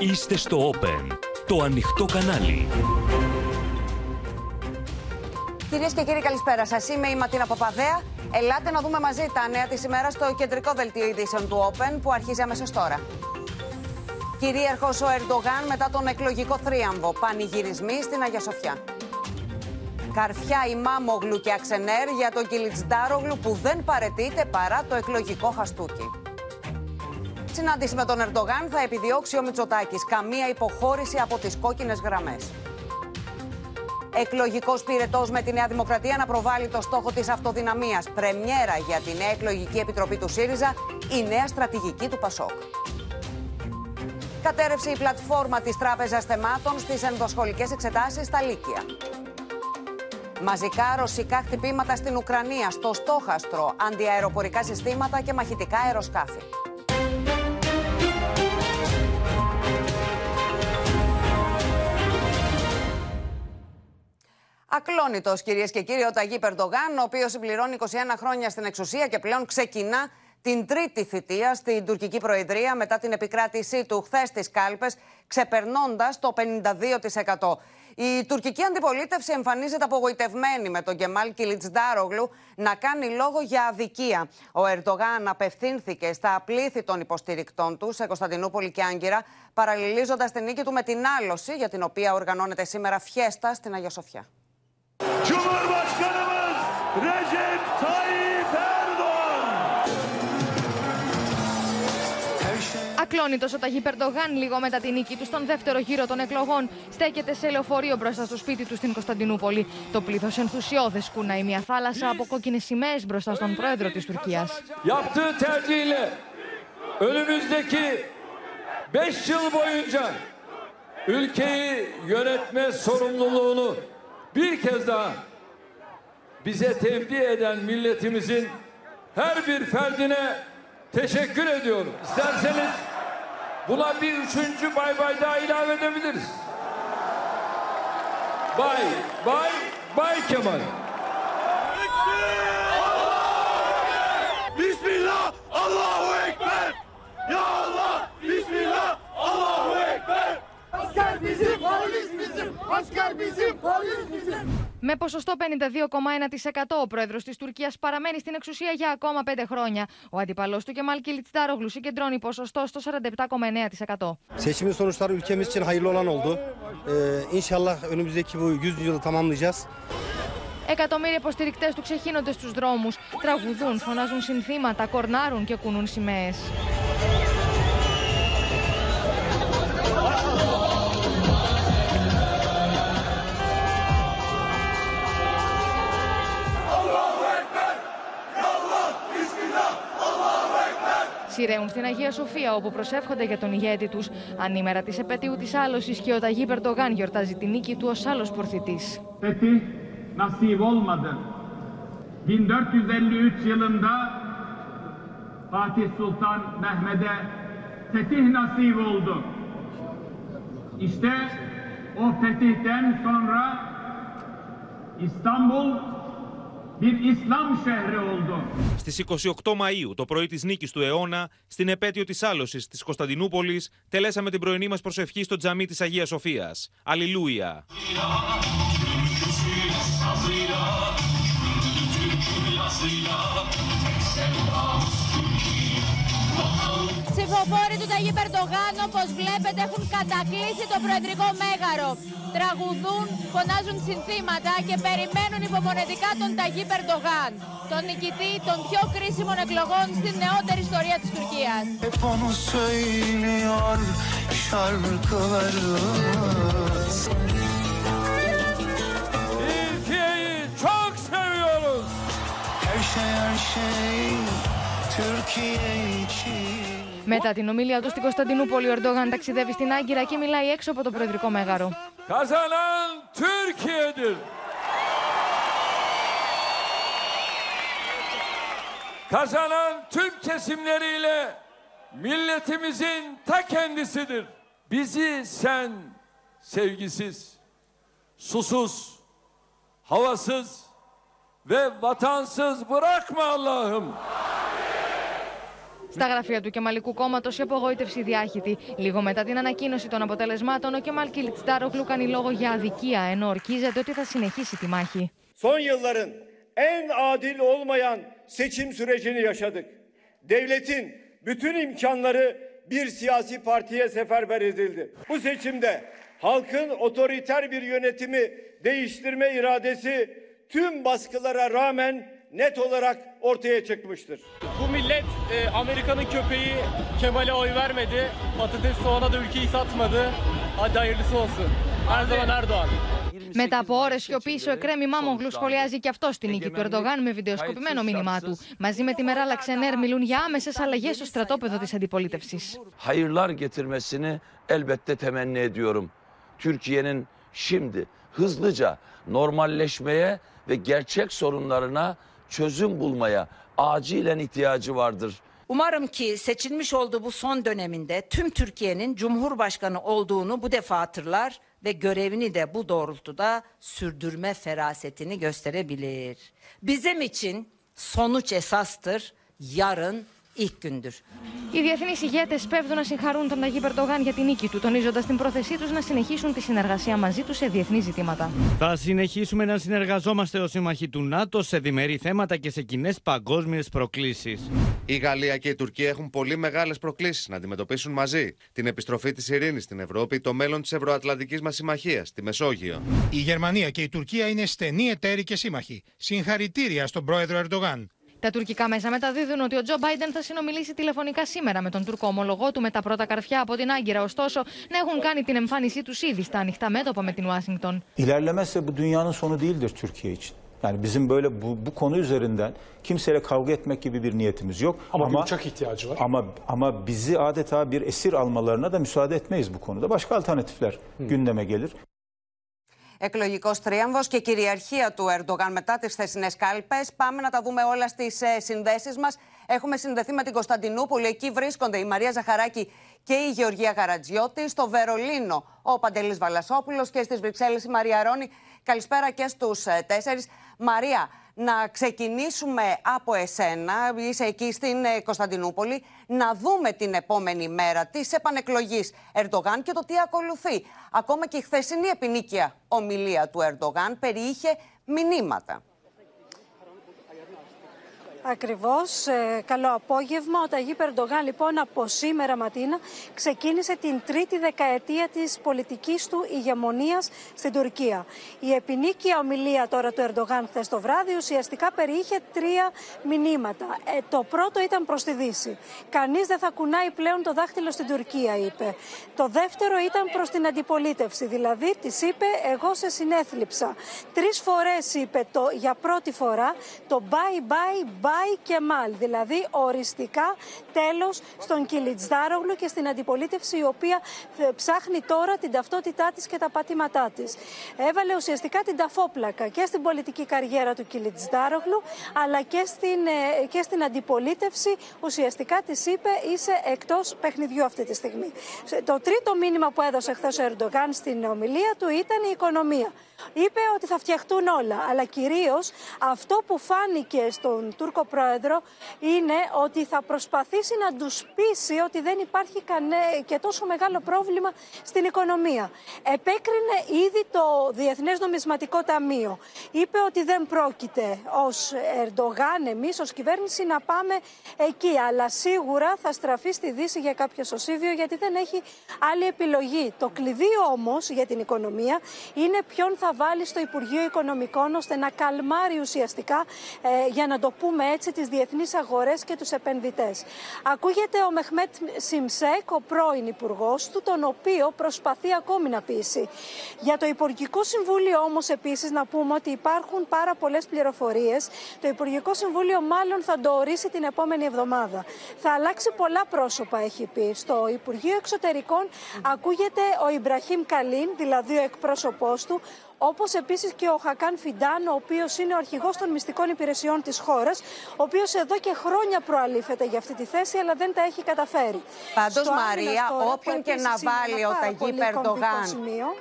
Είστε στο Open, το ανοιχτό κανάλι. Κυρίες και κύριοι, καλησπέρα σας. Είμαι η Ματίνα Παπαδέα. Ελάτε να δούμε μαζί τα νέα της ημέρας στο κεντρικό δελτίο ειδήσεων του Open που αρχίζει αμέσως τώρα. Κυρίαρχος ο Ερντογάν μετά τον εκλογικό θρίαμβο. Πανηγυρισμοί στην Αγία Σοφιά. Καρφιά η Μάμογλου και Αξενέρ για τον Κιλιτζντάρογλου που δεν παρετείται παρά το εκλογικό χαστούκι. Συνάντηση με τον Ερντογάν θα επιδιώξει ο Μητσοτάκης. Καμία υποχώρηση από τις κόκκινες γραμμές. Εκλογικός πυρετός με τη Νέα Δημοκρατία να προβάλλει το στόχο της αυτοδυναμίας. Πρεμιέρα για τη νέα εκλογική επιτροπή του ΣΥΡΙΖΑ, η νέα στρατηγική του ΠΑΣΟΚ. Κατέρευσε η πλατφόρμα της Τράπεζας Θεμάτων στις ενδοσχολικές εξετάσεις στα Λύκεια. Μαζικά ρωσικά χτυπήματα στην Ουκρανία, στο στόχαστρο, αντιαεροπορικά συστήματα και μαχητικά αεροσκάφη. Ακλόνητο, κυρίες και κύριοι, ο Ταγί Περντογάν, ο οποίος συμπληρώνει 21 χρόνια στην εξουσία και πλέον ξεκινά την τρίτη θητεία στην τουρκική προεδρία μετά την επικράτησή του χθες στις κάλπες, ξεπερνώντας το 52%. Η τουρκική αντιπολίτευση εμφανίζεται απογοητευμένη με τον Κεμάλ Κιλιτσντάρογλου να κάνει λόγο για αδικία. Ο Ερντογάν απευθύνθηκε στα πλήθη των υποστηρικτών του σε Κωνσταντινούπολη και Άγκυρα, παραλληλίζοντας την νίκη του με την άλωση για την οποία οργανώνεται σήμερα φιέστα στην Αγία Σοφιά. Ακλόνητο ο Ταγί Περντογάν, λίγο μετά την νίκη του στον δεύτερο γύρο των εκλογών, στέκεται σε λεωφορείο μπροστά στο σπίτι του στην Κωνσταντινούπολη. Το πλήθος ενθουσιώδες κουνάει μια θάλασσα από κόκκινες σημαίες μπροστά στον πρόεδρο της Τουρκίας. Yaptığı tercihiyle önümüzdeki 5 yıl boyunca ülkeyi yönetme sorumluluğunu bir kez daha bize tevdi eden milletimizin her bir ferdine teşekkür ediyorum. İsterseniz buna bir üçüncü bay bay daha ilave edebiliriz. Bay, bay, bay Kemal. Bismillah, Allahu Ekber. Ya Allah, Bismillah, Allahu Ekber. Asker bizim, polis bizim. Asker bizim, polis bizim. Με ποσοστό 52,1% ο πρόεδρος της Τουρκίας παραμένει στην εξουσία για ακόμα πέντε χρόνια. Ο αντιπαλός του Κεμάλ Κιλιτστάρογλου συγκεντρώνει ποσοστό στο 47,9%. Seçimin sonuçları ülkemiz için hayırlı olan oldu. Ee, inşallah önümüzdeki bu 100 yılı tamamlayacağız. Εκατομμύρια υποστηρικτές του ξεχύνονται στους δρόμους, τραγουδούν, φωνάζουν συνθήματα, κορνάρουν και κουνούν σημαίες. Σειραίουν στην Αγία Σοφία όπου προσεύχονται για τον ηγέτη τους. Ανήμερα της επέτειου της άλωσης και ο Ταγί Περντογάν γιορτάζει τη νίκη του ως άλλος πορθητής. fetih nasip olmadı. 1453 yılında Fatih Sultan Mehmet'e fetih nasip oldu. İşte o fetihten sonra İstanbul bir İslam şehri oldu. Στις 28 Μαου, το πρωί της νίκης του αιώνα, στην επέτειο της άλωσης της Κωνσταντινούπολης, τελέσαμε την πρωινή μας προσευχή στο τζαμί της Αγίας Σοφίας. Αλληλούια. Ψηφοφόροι του Ταγί Περντογάν, όπως βλέπετε, έχουν κατακλείσει το Προεδρικό Μέγαρο. Τραγουδούν, φωνάζουν συνθήματα και περιμένουν υπομονετικά τον Ταγί Περντογάν, τον νικητή των πιο κρίσιμων εκλογών στην νεότερη ιστορία της Τουρκίας. Hep onu söylüyor şarkılarımız Türkiye'yi çok seviyoruz. Her şey her şey Türkiye için Μετά την ομιλία του στην Κωνσταντινούπολη, ο Ερντογάν ταξιδεύει στην Άγκυρα και μιλάει έξω από το Προεδρικό Μέγαρο. Kazanan Türkiye'dir. Kazanan tüm kesimleriyle milletimizin ta kendisidir. Bizi sen sevgisiz, susuz, havasız ve vatansız bırakma Allah'ım. Στα γραφεία του Κεμαλικού κόμματο η απογοήτευση διάχυτη. Λίγο μετά την ανακοίνωση των αποτελεσμάτων, ο Κεμάλ Κιλιτστάρογλου κάνει λόγο για αδικία, ενώ ορκίζεται ότι θα συνεχίσει τη μάχη. Son yılların en adil olmayan seçim sürecini yaşadık. Devletin bütün imkanları bir siyasi partiye seferber edildi. Bu seçimde halkın otoriter bir yönetimi değiştirme iradesi tüm baskılara rağmen net olarak ortaya çıkmıştır. Bu millet e, Amerika'nın köpeği Kemal'e oy vermedi. Patates soğana da ülkeyi satmadı. Hadi hayırlısı olsun. Her zaman Erdoğan. Μετά από ώρε σιωπή, ο Εκρέμι Μάμογλου σχολιάζει και αυτό την νίκη του Ερντογάν με βιντεοσκοπημένο μήνυμά του. Μαζί με τη Μεράλα Ξενέρ μιλούν για άμεσε αλλαγέ στο στρατόπεδο τη αντιπολίτευση. hayırlar getirmesini elbette temenni ediyorum. Türkiye'nin şimdi hızlıca normalleşmeye ve gerçek sorunlarına çözüm bulmaya acilen ihtiyacı vardır. Umarım ki seçilmiş olduğu bu son döneminde tüm Türkiye'nin Cumhurbaşkanı olduğunu bu defa hatırlar ve görevini de bu doğrultuda sürdürme ferasetini gösterebilir. Bizim için sonuç esastır, yarın ilk gündür. Οι διεθνείς ηγέτες πέφτουν να συγχαρούν τον Ταγί Περντογάν για την νίκη του, τονίζοντας την πρόθεσή τους να συνεχίσουν τη συνεργασία μαζί τους σε διεθνή ζητήματα. Θα συνεχίσουμε να συνεργαζόμαστε ως σύμμαχοι του ΝΑΤΟ σε διμερεί θέματα και σε κοινέ παγκόσμιες προκλήσεις. Η Γαλλία και η Τουρκία έχουν πολύ μεγάλες προκλήσεις να αντιμετωπίσουν μαζί. Την επιστροφή της ειρήνης στην Ευρώπη, το μέλλον της Ευρωατλαντικής μας Συμμαχίας, τη Μεσόγειο. Η Γερμανία και η Τουρκία είναι στενοί εταίροι και σύμμαχοι. Συγχαρητήρια στον πρόεδρο Ερντογάν. Τα τουρκικά μέσα μεταδίδουν ότι ο Τζο Μπάιντεν θα συνομιλήσει τηλεφωνικά σήμερα με τον Τούρκο ομολογό του με τα πρώτα καρφιά από την Άγκυρα, ωστόσο να έχουν κάνει την εμφάνισή του ήδη στα ανοιχτά μέτωπα με την Ουάσιγκτον. İlerlemezse bu dünyanın sonu değildir Türkiye için. Yani bizim böyle bu, bu konu üzerinden kimseyle kavga etmek gibi bir niyetimiz yok. Ama bir uçak ihtiyacı var. Ama ama bizi adeta bir esir almalarına da müsaade etmeyiz bu konuda. Başka alternatifler gündeme gelir. Εκλογικός τρίαμβο και κυριαρχία του Ερντογάν μετά τις χθεσινές κάλπες. Πάμε να τα δούμε όλα στις συνδέσεις μας. Έχουμε συνδεθεί με την Κωνσταντινούπολη. Εκεί βρίσκονται η Μαρία Ζαχαράκη και η Γεωργία Γαρατζιώτη. Στο Βερολίνο ο Παντελής Βαλασόπουλος και στις Βρυξέλλες η Μαρία Ρόνη. Καλησπέρα και στους τέσσερις. Μαρία, να ξεκινήσουμε από εσένα, είσαι εκεί στην ε, Κωνσταντινούπολη, να δούμε την επόμενη μέρα της επανεκλογής Ερντογάν και το τι ακολουθεί. Ακόμα και η χθεσινή επινίκεια ομιλία του Ερντογάν περιείχε μηνύματα. Ακριβώς. Ε, καλό απόγευμα. Ο Ταγί Περντογάν λοιπόν από σήμερα Ματίνα ξεκίνησε την τρίτη δεκαετία της πολιτικής του ηγεμονίας στην Τουρκία. Η επινίκια ομιλία τώρα του Ερντογάν χθες το βράδυ ουσιαστικά περιείχε τρία μηνύματα. Ε, το πρώτο ήταν προς τη Δύση. Κανείς δεν θα κουνάει πλέον το δάχτυλο στην Τουρκία είπε. Το δεύτερο ήταν προς την αντιπολίτευση. Δηλαδή της είπε εγώ σε συνέθλιψα. Τρεις φορές είπε το, για πρώτη φορά το bye bye bye Πάει Κεμάλ, δηλαδή οριστικά τέλος στον Κιλιτζάρογλου και στην αντιπολίτευση η οποία ε, ψάχνει τώρα την ταυτότητά της και τα πατήματά της. Έβαλε ουσιαστικά την ταφόπλακα και στην πολιτική καριέρα του Κιλιτζάρογλου αλλά και στην, ε, και στην αντιπολίτευση ουσιαστικά της είπε είσαι εκτός παιχνιδιού αυτή τη στιγμή. Το τρίτο μήνυμα που έδωσε χθες ο Ερντογάν στην ομιλία του ήταν η οικονομία. Είπε ότι θα φτιαχτούν όλα, αλλά κυρίως αυτό που φάνηκε στον Τούρκο πρόεδρο είναι ότι θα προσπαθήσει να τους πείσει ότι δεν υπάρχει κανέ και τόσο μεγάλο πρόβλημα στην οικονομία. Επέκρινε ήδη το Διεθνές Νομισματικό Ταμείο. Είπε ότι δεν πρόκειται ως Ερντογάν εμείς ως κυβέρνηση να πάμε εκεί, αλλά σίγουρα θα στραφεί στη Δύση για κάποιο σωσίβιο γιατί δεν έχει άλλη επιλογή. Το κλειδί όμως για την οικονομία είναι ποιον θα βάλει στο Υπουργείο Οικονομικών ώστε να καλμάρει ουσιαστικά, ε, για να το πούμε έτσι, τις διεθνείς αγορές και τους επενδυτές. Ακούγεται ο Μεχμέτ Σιμσέκ, ο πρώην υπουργός του, τον οποίο προσπαθεί ακόμη να πείσει. Για το Υπουργικό Συμβούλιο όμως επίσης να πούμε ότι υπάρχουν πάρα πολλές πληροφορίες. Το Υπουργικό Συμβούλιο μάλλον θα το ορίσει την επόμενη εβδομάδα. Θα αλλάξει πολλά πρόσωπα έχει πει. Στο Υπουργείο Εξωτερικών ακούγεται ο Ιμπραχήμ Καλίν, δηλαδή ο εκπρόσωπός του, Όπως επίσης και ο Χακάν Φιντάν, ο οποίος είναι ο αρχηγός των μυστικών υπηρεσιών της χώρας, ο οποίος εδώ και χρόνια προαλήφεται για αυτή τη θέση, αλλά δεν τα έχει καταφέρει. Πάντως, Μαρία, όποιον και να βάλει ο Ταγί Περντογάν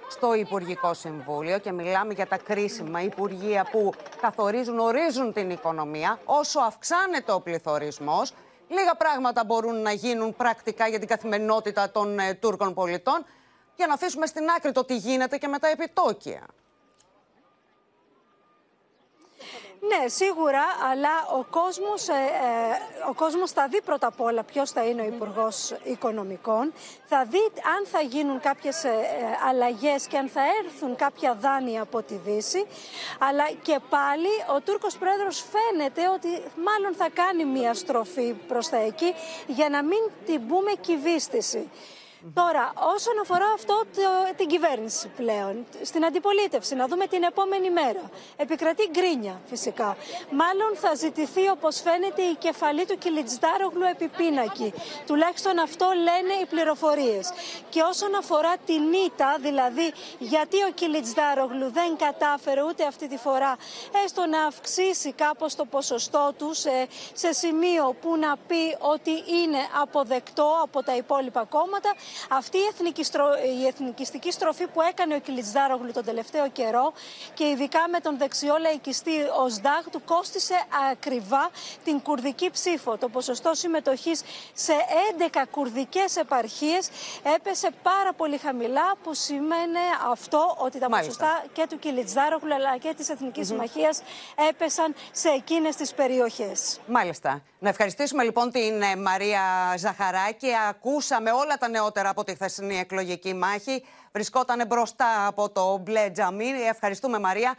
στο Υπουργικό Συμβούλιο, και μιλάμε για τα κρίσιμα υπουργεία που καθορίζουν, ορίζουν την οικονομία, όσο αυξάνεται ο πληθωρισμός, λίγα πράγματα μπορούν να γίνουν πρακτικά για την καθημερινότητα των ε, Τούρκων πολιτών για να αφήσουμε στην άκρη το τι γίνεται και με τα επιτόκια. Ναι, σίγουρα, αλλά ο κόσμος, ε, ε, ο κόσμος θα δει πρώτα απ' όλα ποιος θα είναι ο υπουργός Οικονομικών, θα δει αν θα γίνουν κάποιες ε, ε, αλλαγές και αν θα έρθουν κάποια δάνεια από τη Δύση, αλλά και πάλι ο Τούρκος Πρόεδρος φαίνεται ότι μάλλον θα κάνει μια στροφή προς τα εκεί για να μην την πούμε κυβίστηση. Τώρα, όσον αφορά αυτό την κυβέρνηση πλέον, στην αντιπολίτευση, να δούμε την επόμενη μέρα. Επικρατεί γκρίνια φυσικά. Μάλλον θα ζητηθεί, όπως φαίνεται, η κεφαλή του Κιλιτζδάρογλου επιπίνακη. Τουλάχιστον αυτό λένε οι πληροφορίες. Και όσον αφορά την ήττα, δηλαδή γιατί ο Κιλιτζδάρογλου δεν κατάφερε ούτε αυτή τη φορά έστω να αυξήσει κάπως το ποσοστό του σε, σε σημείο που να πει ότι είναι αποδεκτό από τα υπόλοιπα κόμματα, αυτή η, εθνική η εθνικιστική στροφή που έκανε ο Κιλιτζάρογλου τον τελευταίο καιρό και ειδικά με τον δεξιό λαϊκιστή Οσδάγ του κόστισε ακριβά την κουρδική ψήφο. Το ποσοστό συμμετοχής σε 11 κουρδικές επαρχίες έπεσε πάρα πολύ χαμηλά που σημαίνει αυτό ότι τα ποσοστά και του Κιλιτζάρογλου αλλά και της Εθνικής mm Συμμαχίας έπεσαν σε εκείνες τις περιοχές. Μάλιστα. Να ευχαριστήσουμε λοιπόν την ε, Μαρία Ζαχαράκη. Ακούσαμε όλα τα νεότερα από τη χθεσινή εκλογική μάχη. Βρισκόταν μπροστά από το μπλε τζαμί. Ευχαριστούμε Μαρία.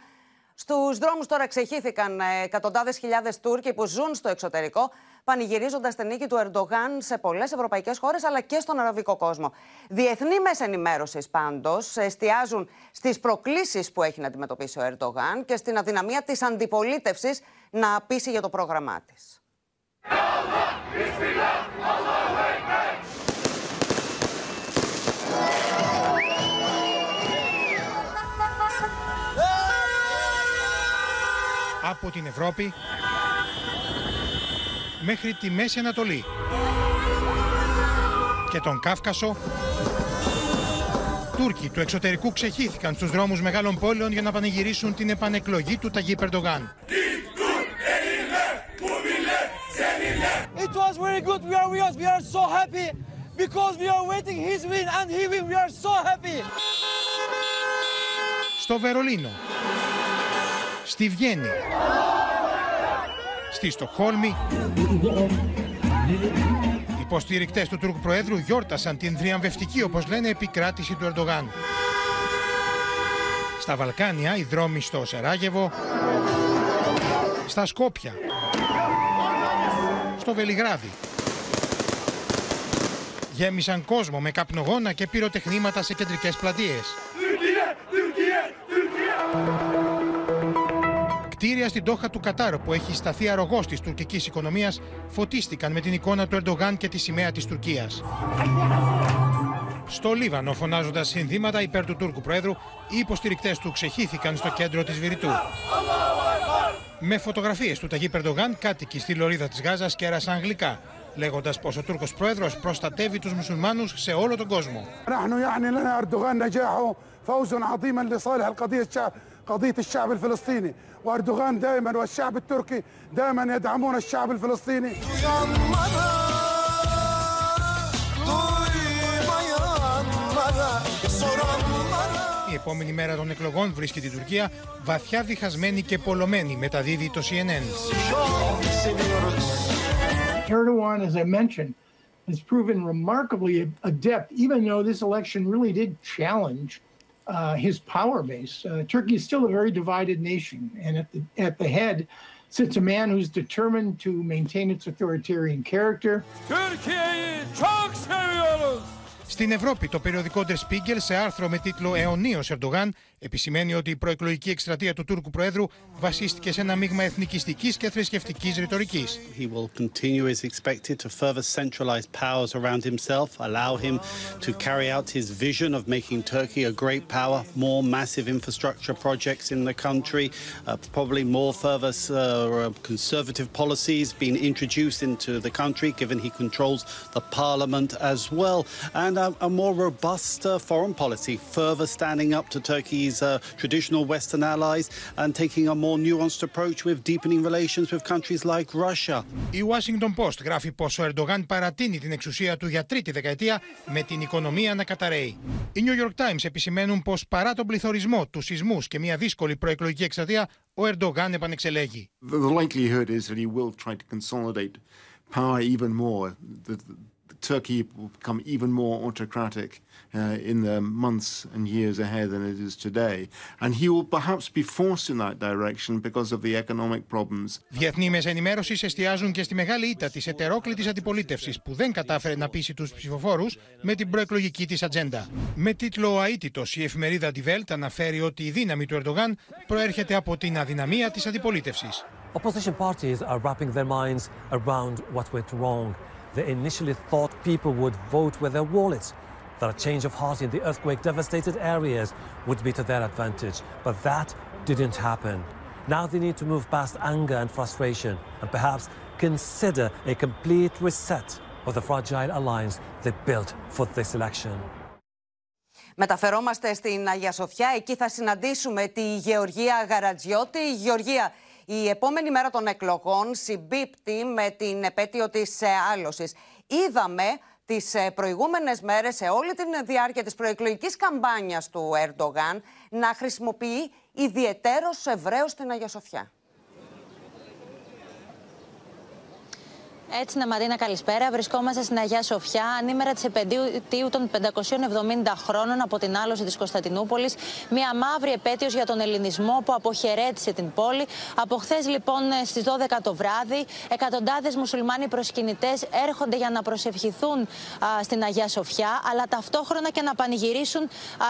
Στους δρόμους τώρα ξεχύθηκαν ε, εκατοντάδες χιλιάδες Τούρκοι που ζουν στο εξωτερικό, πανηγυρίζοντας την νίκη του Ερντογάν σε πολλές ευρωπαϊκές χώρες αλλά και στον αραβικό κόσμο. Διεθνή μέσα ενημέρωσης πάντως εστιάζουν στις προκλήσεις που έχει να αντιμετωπίσει ο Ερντογάν και στην αδυναμία της αντιπολίτευσης να πείσει για το πρόγραμμά της. Από την Ευρώπη μέχρι τη Μέση Ανατολή και τον Κάφκασο Τούρκοι του εξωτερικού ξεχύθηκαν στους δρόμους μεγάλων πόλεων για να πανηγυρίσουν την επανεκλογή του Ταγί Περντογάν. It was very good. We are, we are, we are so happy because we are waiting his win and he win. We are so happy. Στο Βερολίνο, στη Βιέννη, στη Στοχόλμη, οι υποστηρικτές του Τούρκου Προέδρου γιόρτασαν την θριαμβευτική, όπως λένε, επικράτηση του Ερντογάν. Στα Βαλκάνια, οι δρόμοι στο Σεράγεβο, στα Σκόπια, στο Βελιγράδι. Γέμισαν κόσμο με καπνογόνα και πυροτεχνήματα σε κεντρικές πλατείες. Κτίρια στην τόχα του Κατάρ που έχει σταθεί αρρωγός της τουρκικής οικονομίας φωτίστηκαν με την εικόνα του Ερντογάν και τη σημαία της Τουρκίας. Στο Λίβανο, φωνάζοντας συνθήματα υπέρ του Τούρκου Πρόεδρου, οι υποστηρικτές του ξεχύθηκαν στο κέντρο της Βηρητού. Με φωτογραφίες του Ταγί Περντογάν, κάτοικοι στη λωρίδα της Γάζας κέρασαν αγγλικά, λέγοντας πως ο Τούρκος Πρόεδρο προστατεύει τους μουσουλμάνους σε όλο τον κόσμο. قضية الشعب الفلسطيني وأردوغان دائما والشعب التركي دائما يدعمون الشعب الفلسطيني Η επόμενη μέρα των εκλογών βρίσκεται η Τουρκία βαθιά διχασμένη και πολλωμένη, μεταδίδει το CNN. Erdogan, as I mentioned, has proven remarkably adept, even though this election really did challenge uh, his power base. Uh, Turkey is still a very divided nation, and at the at the head sits a man who's determined to maintain its authoritarian character. Türkiye'yi çok seviyoruz. Στην Ευρώπη, το περιοδικό Der Spiegel σε άρθρο με τίτλο Αιωνίω Ερντογάν επισημαίνει ότι η προεκλογική εκστρατεία του Τούρκου Προέδρου βασίστηκε σε ένα μείγμα εθνικιστική και θρησκευτική ρητορική. He will continue as expected to further centralize powers around himself, allow him to carry out his vision of making Turkey a great power, more massive infrastructure projects in the country, uh, probably more further uh, conservative policies being introduced into the country, given he controls the parliament as well. And and a, a more robust uh, foreign policy, further standing up to Turkey's uh, traditional Western allies and taking a more nuanced approach with deepening relations with countries like Russia. Η Washington Post γράφει πως ο Ερντογάν παρατείνει την εξουσία του για τρίτη δεκαετία με την οικονομία να καταραίει. Οι New York Times επισημαίνουν πως παρά τον πληθωρισμό, του σεισμούς και μια δύσκολη προεκλογική εκστρατεία, ο Ερντογάν επανεξελέγει. The likelihood is that he will try to consolidate power even more. The, the, Turkey will become even more autocratic uh, in the months and years ahead than it is today. And he will perhaps be forced in that direction because of the economic problems. Διεθνή μέσα ενημέρωσης εστιάζουν και στη μεγάλη ήττα της ετερόκλητης αντιπολίτευσης που δεν κατάφερε να πείσει τους ψηφοφόρους με την προεκλογική της ατζέντα. Με τίτλο Ο Αίτητος, η εφημερίδα Die Welt αναφέρει ότι η δύναμη του Ερντογάν προέρχεται από την αδυναμία της αντιπολίτευσης. Opposition parties are wrapping their minds around what went wrong. They initially thought people would vote with their wallets, that a change of heart in the earthquake devastated areas would be to their advantage. But that didn't happen. Now they need to move past anger and frustration and perhaps consider a complete reset of the fragile alliance they built for this election. Μεταφερόμαστε στην Αγία Σοφιά. Εκεί θα συναντήσουμε τη Γεωργία Γαρατζιώτη. Γεωργία, η επόμενη μέρα των εκλογών συμπίπτει με την επέτειο της άλωσης. Είδαμε τις προηγούμενες μέρες σε όλη τη διάρκεια της προεκλογικής καμπάνιας του Ερντογάν να χρησιμοποιεί ιδιαιτέρως Εβραίους στην Αγία Σοφιά. Έτσι, Μαρίνα, καλησπέρα. Βρισκόμαστε στην Αγία Σοφιά, ανήμερα της επαιτίου των 570 χρόνων από την άλωση της Κωνσταντινούπολης. Μια μαύρη επέτειος για τον Ελληνισμό που αποχαιρέτησε την πόλη. Από χθες, λοιπόν, στις 12 το βράδυ, εκατοντάδες μουσουλμάνοι προσκυνητές έρχονται για να προσευχηθούν α, στην Αγία Σοφιά, αλλά ταυτόχρονα και να πανηγυρίσουν α,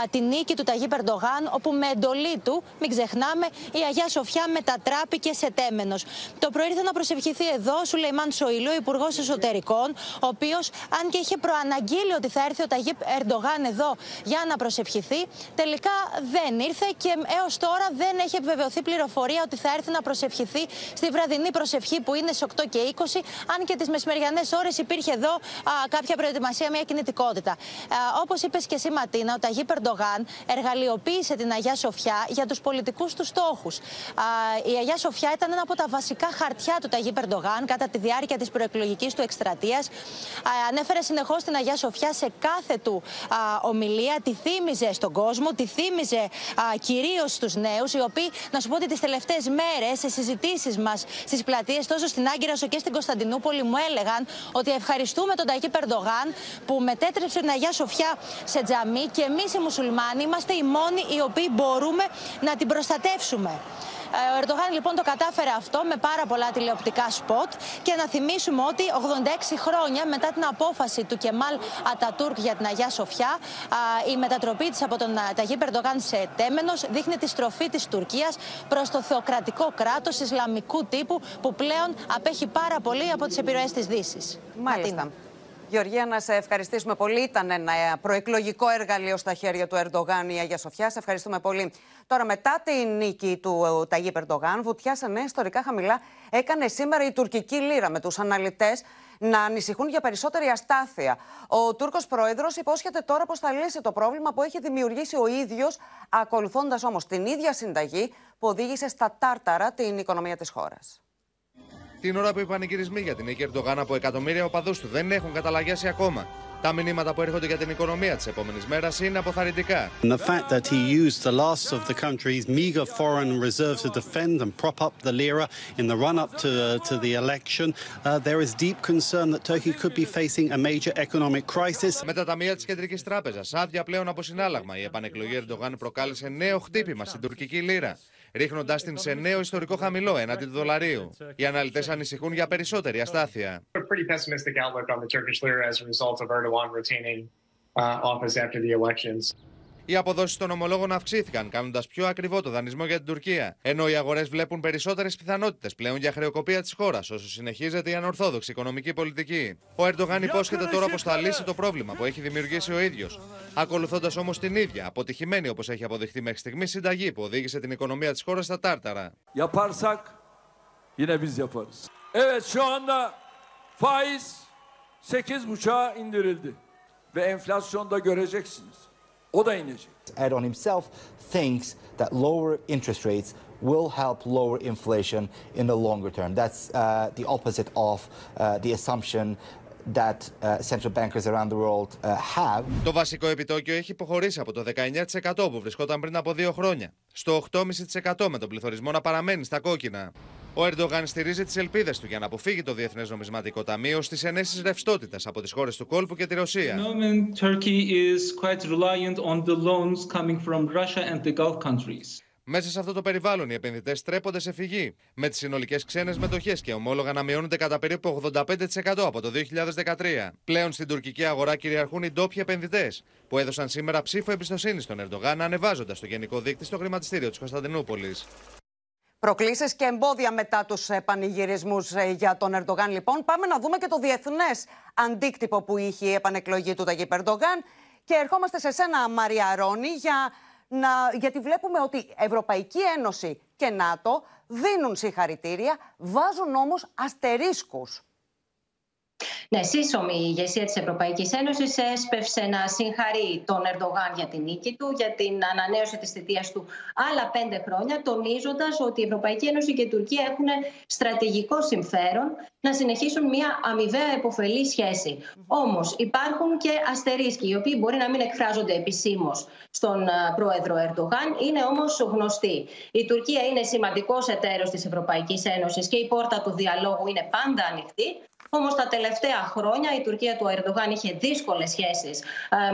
τη νίκη του Ταγί Περντογάν, όπου με εντολή του, μην ξεχνάμε, η Αγία Σοφιά μετατράπηκε σε τέμενος. Το πρωί ήρθε να προσευχηθεί εδώ, Σουλεϊμάν Σοηλού, ο Υπουργός Εσωτερικών, ο οποίος, αν και είχε προαναγγείλει ότι θα έρθει ο Ταγίπ Ερντογάν εδώ για να προσευχηθεί, τελικά δεν ήρθε και έως τώρα δεν έχει επιβεβαιωθεί πληροφορία ότι θα έρθει να προσευχηθεί στη βραδινή προσευχή που είναι στι 8 και 20, αν και τις μεσημεριανές ώρες υπήρχε εδώ α, κάποια προετοιμασία, μια κινητικότητα. Όπως είπες και εσύ, Ματίνα, ο Ταγίπ Ερντογάν εργαλειοποίησε την Αγία Σοφιά για τους πολιτικούς του στόχους. Η Αγία Σοφιά ήταν ένα από τα βασικά χαρτιά του Ταγίπ Ερντογάν κατά τη διάρκεια της προεκλογική του εκστρατείας. Ανέφερε συνεχώς την Αγία Σοφιά σε κάθε του α, ομιλία. Τη θύμιζε στον κόσμο, τη θύμιζε κυρίως στους νέους, οι οποίοι, να σου πω ότι τις τελευταίες μέρες, σε συζητήσεις μας στις πλατείες, τόσο στην Άγκυρα όσο και στην Κωνσταντινούπολη, μου έλεγαν ότι ευχαριστούμε τον Ταγί Περντογάν που μετέτρεψε την Αγία Σοφιά σε τζαμί και εμείς οι μουσουλμάνοι είμαστε οι μόνοι οι οποίοι μπορούμε να την προστατεύσουμε. Ο Ερντογάν λοιπόν το κατάφερε αυτό με πάρα πολλά τηλεοπτικά σποτ και να θυμίσουμε ότι 86 χρόνια μετά την απόφαση του Κεμάλ Ατατούρκ για την Αγία Σοφιά, η μετατροπή της από τον Ταγί Ερντογάν σε τέμενος δείχνει τη στροφή της Τουρκίας προς το θεοκρατικό κράτος Ισλαμικού τύπου που πλέον απέχει πάρα πολύ από τις επιρροές της Δύσης. Μάλιστα. Γεωργία, να σε ευχαριστήσουμε πολύ. Ήταν ένα προεκλογικό εργαλείο στα χέρια του Ερντογάν η Αγία Σοφιά. Σε ευχαριστούμε πολύ. Τώρα, μετά την νίκη του Ταγί Ερντογάν, βουτιά σε νέα ιστορικά χαμηλά έκανε σήμερα η τουρκική λίρα με τους αναλυτές να ανησυχούν για περισσότερη αστάθεια. Ο Τούρκος πρόεδρος υπόσχεται τώρα πως θα λύσει το πρόβλημα που έχει δημιουργήσει ο ίδιος, ακολουθώντας όμως την ίδια συνταγή που οδήγησε στα τάρταρα την οικονομία της χώρας. Την ώρα που οι πανηγυρισμοί για την νίκη Ερντογάν από εκατομμύρια οπαδούς του δεν έχουν καταλαγιάσει ακόμα. Τα μηνύματα που έρχονται για την οικονομία της επόμενης μέρας είναι αποθαρρυντικά. And the fact that he used the last of the country's meager foreign reserves to defend and prop up the lira in the run up to, to the election, uh, there is deep concern that Turkey could be facing a major economic crisis. Με τα ταμεία της Κεντρικής Τράπεζας, άδεια πλέον από συνάλλαγμα, η επανεκλογή Ερντογάν προκάλεσε νέο χτύπημα στην τουρκική λίρα ρίχνοντάς την σε νέο ιστορικό χαμηλό έναντι του δολαρίου. Οι αναλυτές ανησυχούν για περισσότερη αστάθεια. Οι αποδόσεις των ομολόγων αυξήθηκαν, κάνοντας πιο ακριβό το δανεισμό για την Τουρκία. Ενώ οι αγορές βλέπουν περισσότερες πιθανότητες πλέον για χρεοκοπία της χώρας, όσο συνεχίζεται η ανορθόδοξη οικονομική πολιτική. Ο Ερντογάν υπόσχεται τώρα πως θα λύσει το πρόβλημα που έχει δημιουργήσει ο ίδιος. Ακολουθώντας όμως την ίδια, αποτυχημένη όπως έχει αποδειχθεί μέχρι στιγμής, συνταγή που οδήγησε την οικονομία της χώρας στα τάρταρα. Yaparsak yine biz yaparız. Evet şu anda faiz 8,5'a indirildi. ve enflasyonda göreceksiniz. O da inecek. Erdogan himself thinks that lower interest rates will help lower inflation in the longer term. That's uh, the opposite of uh, the assumption that uh, central bankers around the world uh, have. Το βασικό επιτόκιο έχει υποχωρήσει από το 19% που βρισκόταν πριν από δύο χρόνια στο 8,5% με τον πληθωρισμό να παραμένει στα κόκκινα. Ο Ερντογάν στηρίζει τις ελπίδες του για να αποφύγει το Διεθνές Νομισματικό Ταμείο στις ενέσεις ρευστότητας από τις χώρες του κόλπου και τη Ρωσία. moment, Turkey is quite reliant on the loans coming from Russia and the Gulf countries. Μέσα σε αυτό το περιβάλλον, οι επενδυτές τρέπονται σε φυγή, με τις συνολικές ξένες μετοχές και ομόλογα να μειώνονται κατά περίπου 85% από το 2013. Πλέον στην τουρκική αγορά κυριαρχούν οι ντόπιοι επενδυτές, που έδωσαν σήμερα ψήφο εμπιστοσύνη στον Ερντογάν, ανεβάζοντας το γενικό δείκτη στο χρηματιστήριο της Κωνσταντινούπολης. Προκλήσεις και εμπόδια μετά τους ε, πανηγυρισμούς ε, για τον Ερντογάν λοιπόν. Πάμε να δούμε και το διεθνές αντίκτυπο που είχε η επανεκλογή του Ταγί Ερντογάν. Και ερχόμαστε σε σένα Μαρία Ρόνη για να, γιατί βλέπουμε ότι Ευρωπαϊκή Ένωση και ΝΑΤΟ δίνουν συγχαρητήρια, βάζουν όμως αστερίσκους. Ναι, σύσσωμη η ηγεσία της Ευρωπαϊκής Ένωσης έσπευσε να συγχαρεί τον Ερντογάν για την νίκη του, για την ανανέωση της θητείας του άλλα πέντε χρόνια, τονίζοντας ότι η Ευρωπαϊκή Ένωση και η Τουρκία έχουν στρατηγικό συμφέρον να συνεχίσουν μια αμοιβαία επωφελή σχέση. Όμως υπάρχουν και αστερίσκοι, οι οποίοι μπορεί να μην εκφράζονται επισήμως στον πρόεδρο Ερντογάν, είναι όμως γνωστοί. Η Τουρκία είναι σημαντικός εταίρος της Ευρωπαϊκής Ένωσης και η πόρτα του διαλόγου είναι πάντα ανοιχτή. Όμως τα τελευταία χρόνια η Τουρκία του Ερντογάν είχε δύσκολες σχέσεις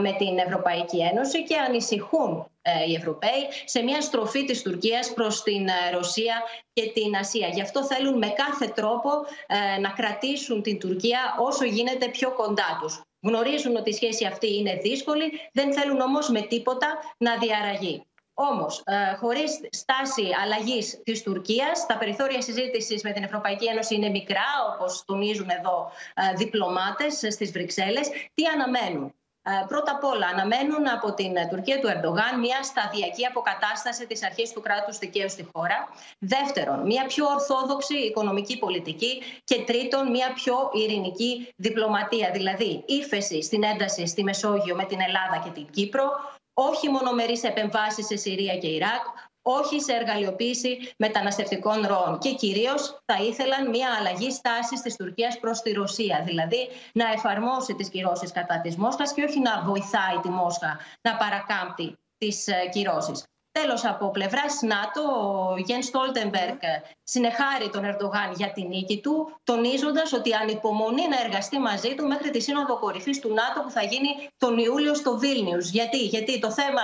με την Ευρωπαϊκή Ένωση και ανησυχούν ε, οι Ευρωπαίοι σε μια στροφή της Τουρκίας προς την ε, Ρωσία και την Ασία. Γι' αυτό θέλουν με κάθε τρόπο ε, να κρατήσουν την Τουρκία όσο γίνεται πιο κοντά τους. Γνωρίζουν ότι η σχέση αυτή είναι δύσκολη, δεν θέλουν όμως με τίποτα να διαραγεί. Όμως, ε, χωρίς στάση αλλαγής της Τουρκίας, τα περιθώρια συζήτησης με την Ευρωπαϊκή Ένωση είναι μικρά, όπως τονίζουν εδώ ε, διπλωμάτες στις Βρυξέλλες. Τι αναμένουν; Ε, πρώτα απ' όλα, αναμένουν από την Τουρκία του Ερντογάν μια σταδιακή αποκατάσταση της αρχής του κράτους δικαίου στη χώρα. Δεύτερον, μια πιο ορθόδοξη οικονομική πολιτική. Και τρίτον, μια πιο ειρηνική διπλωματία. Δηλαδή, ύφεση στην ένταση στη Μεσόγειο με την Ελλάδα και την Κύπρο όχι μονομερείς επεμβάσεις σε Συρία και Ιράκ, όχι σε εργαλειοποίηση μεταναστευτικών ροών. Και κυρίως θα ήθελαν μια αλλαγή στάσης της Τουρκίας προς τη Ρωσία. Δηλαδή να εφαρμόσει τις κυρώσεις κατά της Μόσχας και όχι να βοηθάει τη Μόσχα να παρακάμπτει τις ε, κυρώσεις. Τέλος, από πλευράς ΝΑΤΟ, ο Γεν Στόλτεμπεργκ συνεχάρει τον Ερντογάν για την νίκη του, τονίζοντας ότι ανυπομονεί να εργαστεί μαζί του μέχρι τη Σύνοδο Κορυφής του ΝΑΤΟ που θα γίνει τον Ιούλιο στο Βίλνιους. Γιατί, Γιατί το θέμα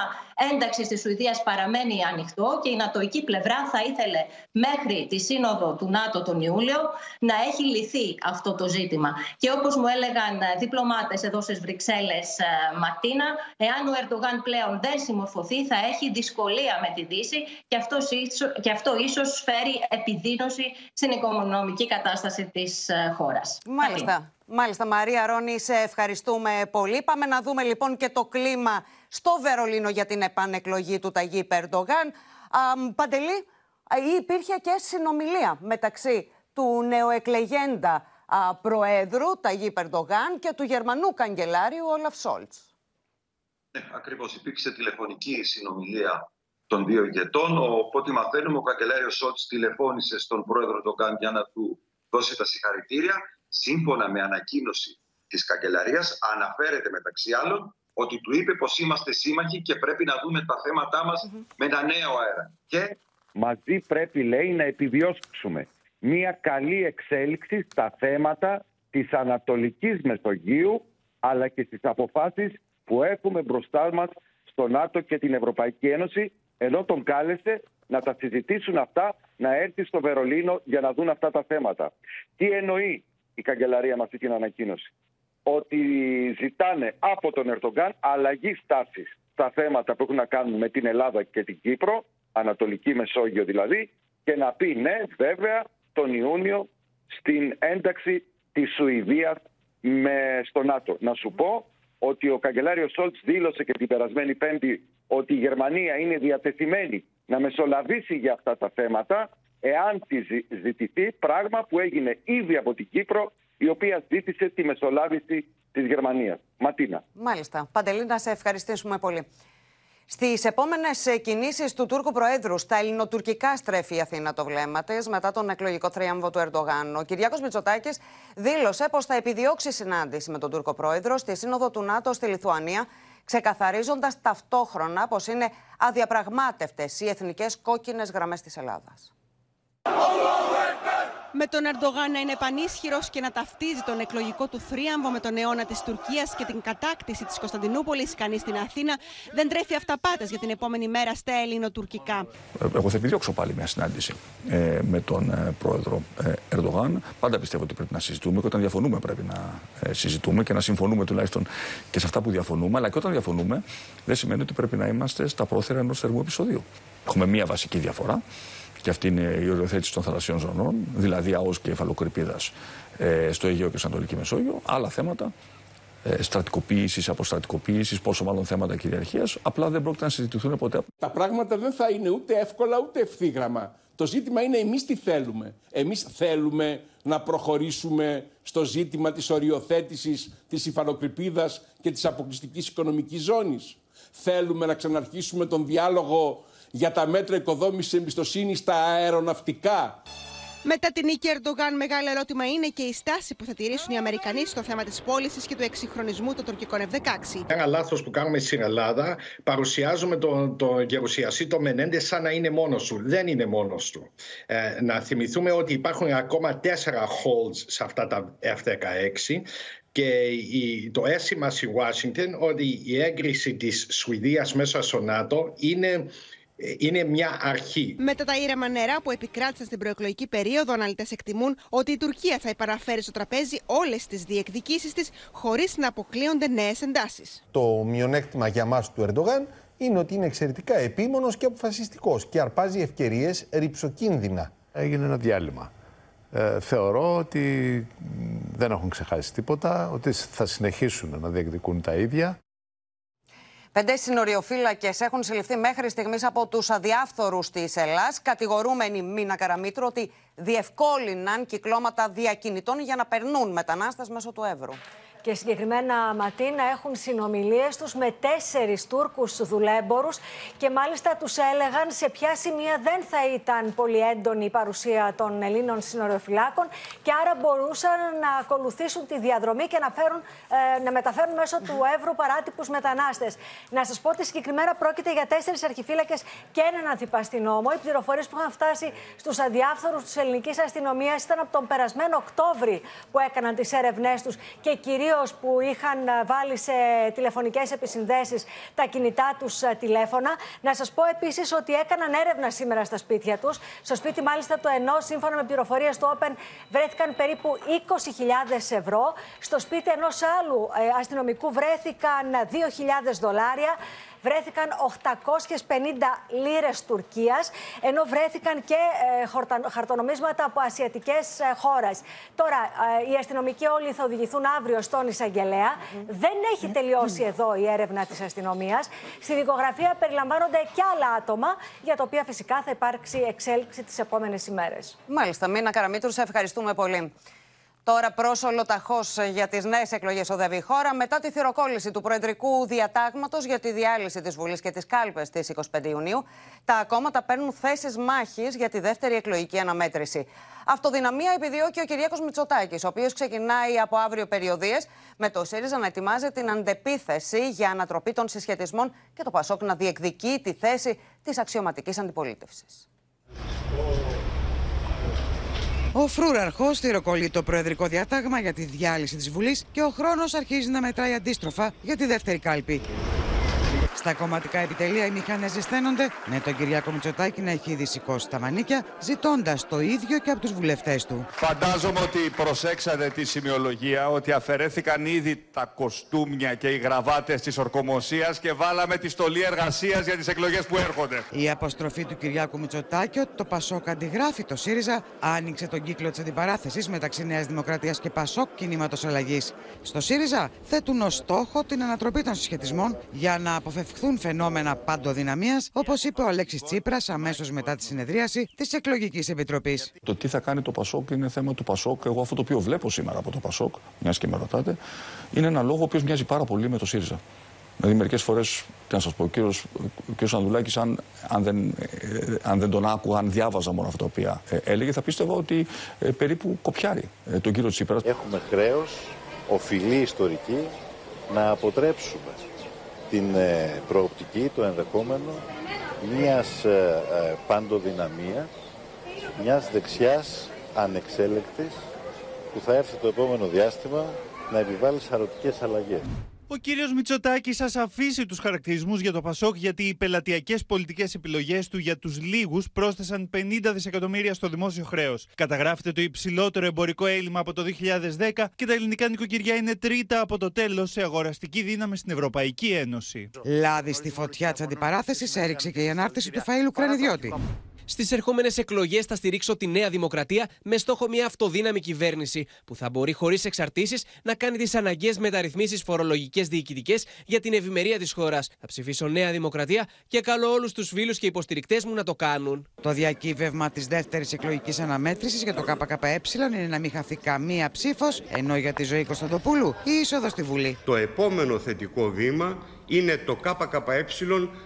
ένταξης της Σουηδίας παραμένει ανοιχτό και η νατοική πλευρά θα ήθελε μέχρι τη Σύνοδο του ΝΑΤΟ τον Ιούλιο να έχει λυθεί αυτό το ζήτημα. Και όπως μου έλεγαν διπλωμάτες εδώ στις Βρυξέλλες Ματίνα, εάν ο Ερντογάν πλέον δεν συμμορφωθεί θα έχει δυσκολία με τη Δύση και αυτό, και αυτό ίσως φέρει επιδείνωση στην οικονομική κατάσταση της χώρας. Μάλιστα. Μάλιστα, Μαρία Ρόνη, σε ευχαριστούμε πολύ. Πάμε να δούμε λοιπόν και το κλίμα στο Βερολίνο για την επανεκλογή του Ταγί Περντογάν. Παντελή, υπήρχε και συνομιλία μεταξύ του νεοεκλεγέντα Προέδρου Ταγί Περντογάν και του Γερμανού Καγκελάριου Όλαφ Σόλτς. Ναι, ακριβώς. Υπήρξε τηλεφωνική συνομιλία των δύο ηγετών. Οπότε μαθαίνουμε, ο καγκελάριος Σόλτς τηλεφώνησε στον πρόεδρο Ντογκάν για να του δώσει τα συγχαρητήρια σύμφωνα με ανακοίνωση της καγκελαρίας, αναφέρεται μεταξύ άλλων ότι του είπε πως είμαστε σύμμαχοι και πρέπει να δούμε τα θέματά μας με ένα νέο αέρα. Και μαζί πρέπει, λέει, να επιδιώσουμε μια καλή εξέλιξη στα θέματα της Ανατολικής Μεσογείου αλλά και στις αποφάσεις που έχουμε μπροστά μας στο ΝΑΤΟ και την Ευρωπαϊκή Ένωση ενώ τον κάλεσε να τα συζητήσουν αυτά, να έρθει στο Βερολίνο για να δουν αυτά τα θέματα. Τι εννοεί η καγκελαρία με αυτή την ανακοίνωση; Ότι ζητάνε από τον Ερντογκάν αλλαγή στάσης στα θέματα που έχουν να κάνουν με την Ελλάδα και την Κύπρο, Ανατολική Μεσόγειο δηλαδή, και να πει ναι, βέβαια, τον Ιούνιο στην ένταξη της Σουηδίας με στο ΝΑΤΟ. Να σου πω ότι ο καγκελάριος Σόλτς δήλωσε και την περασμένη Πέμπτη ότι η Γερμανία είναι διατεθειμένη να μεσολαβήσει για αυτά τα θέματα εάν τη ζητηθεί, πράγμα που έγινε ήδη από την Κύπρο, η οποία ζήτησε τη μεσολάβηση της Γερμανίας. Ματίνα. Μάλιστα. Παντελή, να σε ευχαριστήσουμε πολύ. Στις επόμενες κινήσεις του Τούρκου Προέδρου, στα ελληνοτουρκικά στρέφει η Αθήνα το βλέμμα της μετά τον εκλογικό θρίαμβο του Ερντογάν. Ο Κυριάκος Μητσοτάκης δήλωσε πως θα επιδιώξει συνάντηση με τον Τούρκο Πρόεδρο στη Σύνοδο του ΝΑΤΟ στη Λιθουανία, ξεκαθαρίζοντας ταυτόχρονα πως είναι αδιαπραγμάτευτες οι εθνικές κόκκινες γραμμές της Ελλάδας. Με τον Ερντογάν να είναι πανίσχυρος και να ταυτίζει τον εκλογικό του θρίαμβο με τον αιώνα της Τουρκίας και την κατάκτηση της Κωνσταντινούπολης, κανείς στην Αθήνα δεν τρέφει αυταπάτες για την επόμενη μέρα στα ελληνοτουρκικά. Εγώ θα επιδιώξω πάλι μια συνάντηση ε, με τον ε, πρόεδρο ε, Ερντογάν. Πάντα πιστεύω ότι πρέπει να συζητούμε και όταν διαφωνούμε πρέπει να ε, συζητούμε και να συμφωνούμε τουλάχιστον και σε αυτά που διαφωνούμε. Αλλά και όταν διαφωνούμε δεν σημαίνει ότι πρέπει να είμαστε στα πρόθυρα ενός θερμού επεισοδίου. Έχουμε μία βασική διαφορά και αυτή είναι η οριοθέτηση των θαλασσιών ζωνών, δηλαδή ΑΟΣ και εφαλοκρηπίδας ε, στο Αιγαίο και στην Ανατολική Μεσόγειο. Άλλα θέματα ε, στρατικοποίησης, αποστρατικοποίησης, πόσο μάλλον θέματα κυριαρχίας, απλά δεν πρόκειται να συζητηθούν ποτέ. Τα πράγματα δεν θα είναι ούτε εύκολα ούτε ευθύγραμμα. Το ζήτημα είναι εμείς τι θέλουμε. Εμείς θέλουμε να προχωρήσουμε στο ζήτημα της οριοθέτησης της υφαλοκρηπίδα και της αποκλειστικής οικονομικής ζώνης. Θέλουμε να ξαναρχίσουμε τον διάλογο για τα μέτρα οικοδόμησης εμπιστοσύνης στα αεροναυτικά. Μετά την νίκη Ερντογάν, μεγάλο ερώτημα είναι και η στάση που θα τηρήσουν οι Αμερικανοί στο θέμα της πώλησης και του εξυγχρονισμού των τουρκικών F-16. Ένα λάθος που κάνουμε στην Ελλάδα, παρουσιάζουμε τον το γερουσιαστή το Μενέντες σαν να είναι μόνος του. Δεν είναι μόνος του. Ε, να θυμηθούμε ότι υπάρχουν ακόμα τέσσερα holds σε αυτά τα F-16 και η, το αίσθημα στη Ουάσιγκτον ότι η έγκριση της Σουηδίας μέσα στο ΝΑΤΟ είναι είναι μια αρχή. Μετά τα ήρεμα νερά που επικράτησαν στην προεκλογική περίοδο, αναλυτές εκτιμούν ότι η Τουρκία θα επαναφέρει στο τραπέζι όλες τις διεκδικήσεις της, χωρίς να αποκλείονται νέες εντάσεις. Το μειονέκτημα για μα του Ερντογάν είναι ότι είναι εξαιρετικά επίμονος και αποφασιστικός και αρπάζει ευκαιρίες ρηψοκίνδυνα. Έγινε ένα διάλειμμα. Ε, θεωρώ ότι δεν έχουν ξεχάσει τίποτα, ότι θα συνεχίσουν να διεκδικούν τα ίδια. Πέντε συνοριοφύλακες έχουν συλληφθεί μέχρι στιγμής από τους αδιάφθορους της Ελλάδα, κατηγορούμενοι Μίνα Καραμίτρου ότι διευκόλυναν κυκλώματα διακινητών για να περνούν μετανάστες μέσω του Εύρου και συγκεκριμένα Ματίνα έχουν συνομιλίες τους με τέσσερις Τούρκους δουλέμπορους και μάλιστα τους έλεγαν σε ποια σημεία δεν θα ήταν πολύ έντονη η παρουσία των Ελλήνων συνοριοφυλάκων και άρα μπορούσαν να ακολουθήσουν τη διαδρομή και να, φέρουν, ε, να μεταφέρουν μέσω του Εύρου παράτυπους μετανάστες. Να σας πω ότι συγκεκριμένα πρόκειται για τέσσερις αρχιφύλακες και έναν αντιπαστηνόμο. Οι πληροφορίες που είχαν φτάσει στους αδιάφθορους της ελληνικής αστυνομίας ήταν από τον περασμένο Οκτώβρη που έκαναν τις έρευνές τους και κυρίως που είχαν ε, βάλει σε τηλεφωνικές επισυνδέσεις τα κινητά τους ε, τηλέφωνα. Να σας πω επίσης ότι έκαναν έρευνα σήμερα στα σπίτια τους. Στο σπίτι, μάλιστα, το ενό, σύμφωνα με πληροφορίες του Open, βρέθηκαν περίπου 20.000 ευρώ. Στο σπίτι ενός άλλου ε, αστυνομικού βρέθηκαν 2.000 δολάρια βρέθηκαν 850 λίρες Τουρκίας, ενώ βρέθηκαν και ε, χαρτονομίσματα από ασιατικές ε, χώρες. Τώρα, ε, οι αστυνομικοί όλοι θα οδηγηθούν αύριο στον εισαγγελέα. Δεν έχει τελειώσει εδώ η έρευνα της αστυνομίας. Στη δικογραφία περιλαμβάνονται και άλλα άτομα, για τα οποία φυσικά θα υπάρξει εξέλιξη τις επόμενες ημέρες. Μάλιστα, Μίνα Καραμίτρου, σε ευχαριστούμε πολύ. Τώρα πρόσωλο ταχώς για τις νέες εκλογές οδεύει η χώρα μετά τη θηροκόλληση του Προεδρικού Διατάγματος για τη διάλυση της Βουλής και τη κάλπες της 25 Ιουνίου. Τα κόμματα παίρνουν θέσεις μάχης για τη δεύτερη εκλογική αναμέτρηση. Αυτοδυναμία επιδιώκει ο Κυριάκο Μητσοτάκης, ο οποίος ξεκινάει από αύριο περιοδίες, με το ΣΥΡΙΖΑ να ετοιμάζει την αντεπίθεση για ανατροπή των συσχετισμών και το ΠΑΣΟΚ να διεκδικεί τη θέση της αξιωματικής αντιπολίτευσης. Ο Φρούραρχο θηροκολλεί το Προεδρικό Διάταγμα για τη διάλυση της Βουλής και ο χρόνος αρχίζει να μετράει αντίστροφα για τη δεύτερη κάλπη. Στα κομματικά επιτελεία οι μηχάνε ζεσταίνονται, με τον Κυριάκο Μητσοτάκη να έχει ήδη σηκώσει τα μανίκια, ζητώντας το ίδιο και από τους βουλευτές του. Φαντάζομαι ότι προσέξατε τη σημειολογία ότι αφαιρέθηκαν ήδη τα κοστούμια και οι γραβάτες της ορκομοσίας και βάλαμε τη στολή εργασίας για τις εκλογές που έρχονται. Η αποστροφή του Κυριάκου Μητσοτάκη ότι το Πασόκ αντιγράφει το ΣΥΡΙΖΑ άνοιξε τον κύκλο της αντιπαράθεσης μεταξύ Νέας Δημοκρατίας και Πασόκ κινήματος αλλαγής. Στο ΣΥΡΙΖΑ θέτουν ως στόχο την ανατροπή των συσχετισμών για να αποφευθεί αποφευχθούν φαινόμενα παντοδυναμίας, όπως είπε ο Αλέξης Τσίπρας αμέσως μετά τη συνεδρίαση της εκλογικής επιτροπής. Το τι θα κάνει το Πασόκ είναι θέμα του Πασόκ. Εγώ αυτό το οποίο βλέπω σήμερα από το Πασόκ, μιας και με ρωτάτε, είναι ένα λόγο ο οποίος μοιάζει πάρα πολύ με το ΣΥΡΙΖΑ. Δηλαδή, μερικές φορές, τι να σας πω, ο κύριος Ανδουλάκη, αν, αν, δεν, ε, αν δεν τον άκουγα, αν διάβαζα μόνο αυτά τα οποία ε, έλεγε, θα πίστευα ότι ε, περίπου κοπιάρει ε, τον κύριο Τσίπρας. Έχουμε χρέος, οφειλή ιστορική, να αποτρέψουμε την ε, προοπτική, το ενδεχόμενο μιας ε, ε, παντοδυναμίας, μιας δεξιάς ανεξέλεκτης που θα έρθει το επόμενο διάστημα να επιβάλλει σαρωτικές αλλαγές. Ο κύριος Μητσοτάκης σας αφήσει τους χαρακτηρισμούς για το Πασόκ γιατί οι πελατειακές πολιτικές επιλογές του για τους λίγους πρόσθεσαν 50 δισεκατομμύρια στο δημόσιο χρέος. Καταγράφεται το υψηλότερο εμπορικό έλλειμμα από το 2010 και τα ελληνικά νοικοκυριά είναι τρίτα από το τέλος σε αγοραστική δύναμη στην Ευρωπαϊκή Ένωση. Λάδι στη φωτιά της αντιπαράθεσης έριξε και η ανάρτηση του Φαΐλου Κρανιδιώτη. Στις ερχόμενες εκλογές θα στηρίξω τη Νέα Δημοκρατία με στόχο μια αυτοδύναμη κυβέρνηση που θα μπορεί χωρίς εξαρτήσεις να κάνει τις αναγκαίες μεταρρυθμίσεις φορολογικές διοικητικές για την ευημερία της χώρας. Θα ψηφίσω Νέα Δημοκρατία και καλώ όλους τους φίλους και υποστηρικτές μου να το κάνουν. Το διακύβευμα της δεύτερης εκλογικής αναμέτρησης για το ΚΚΕ είναι να μην χαθεί καμία ψήφος, ενώ για τη ζωή Κωνσταντοπούλου η είσοδος στη Βουλή. Το επόμενο θετικό βήμα είναι το ΚΚΕ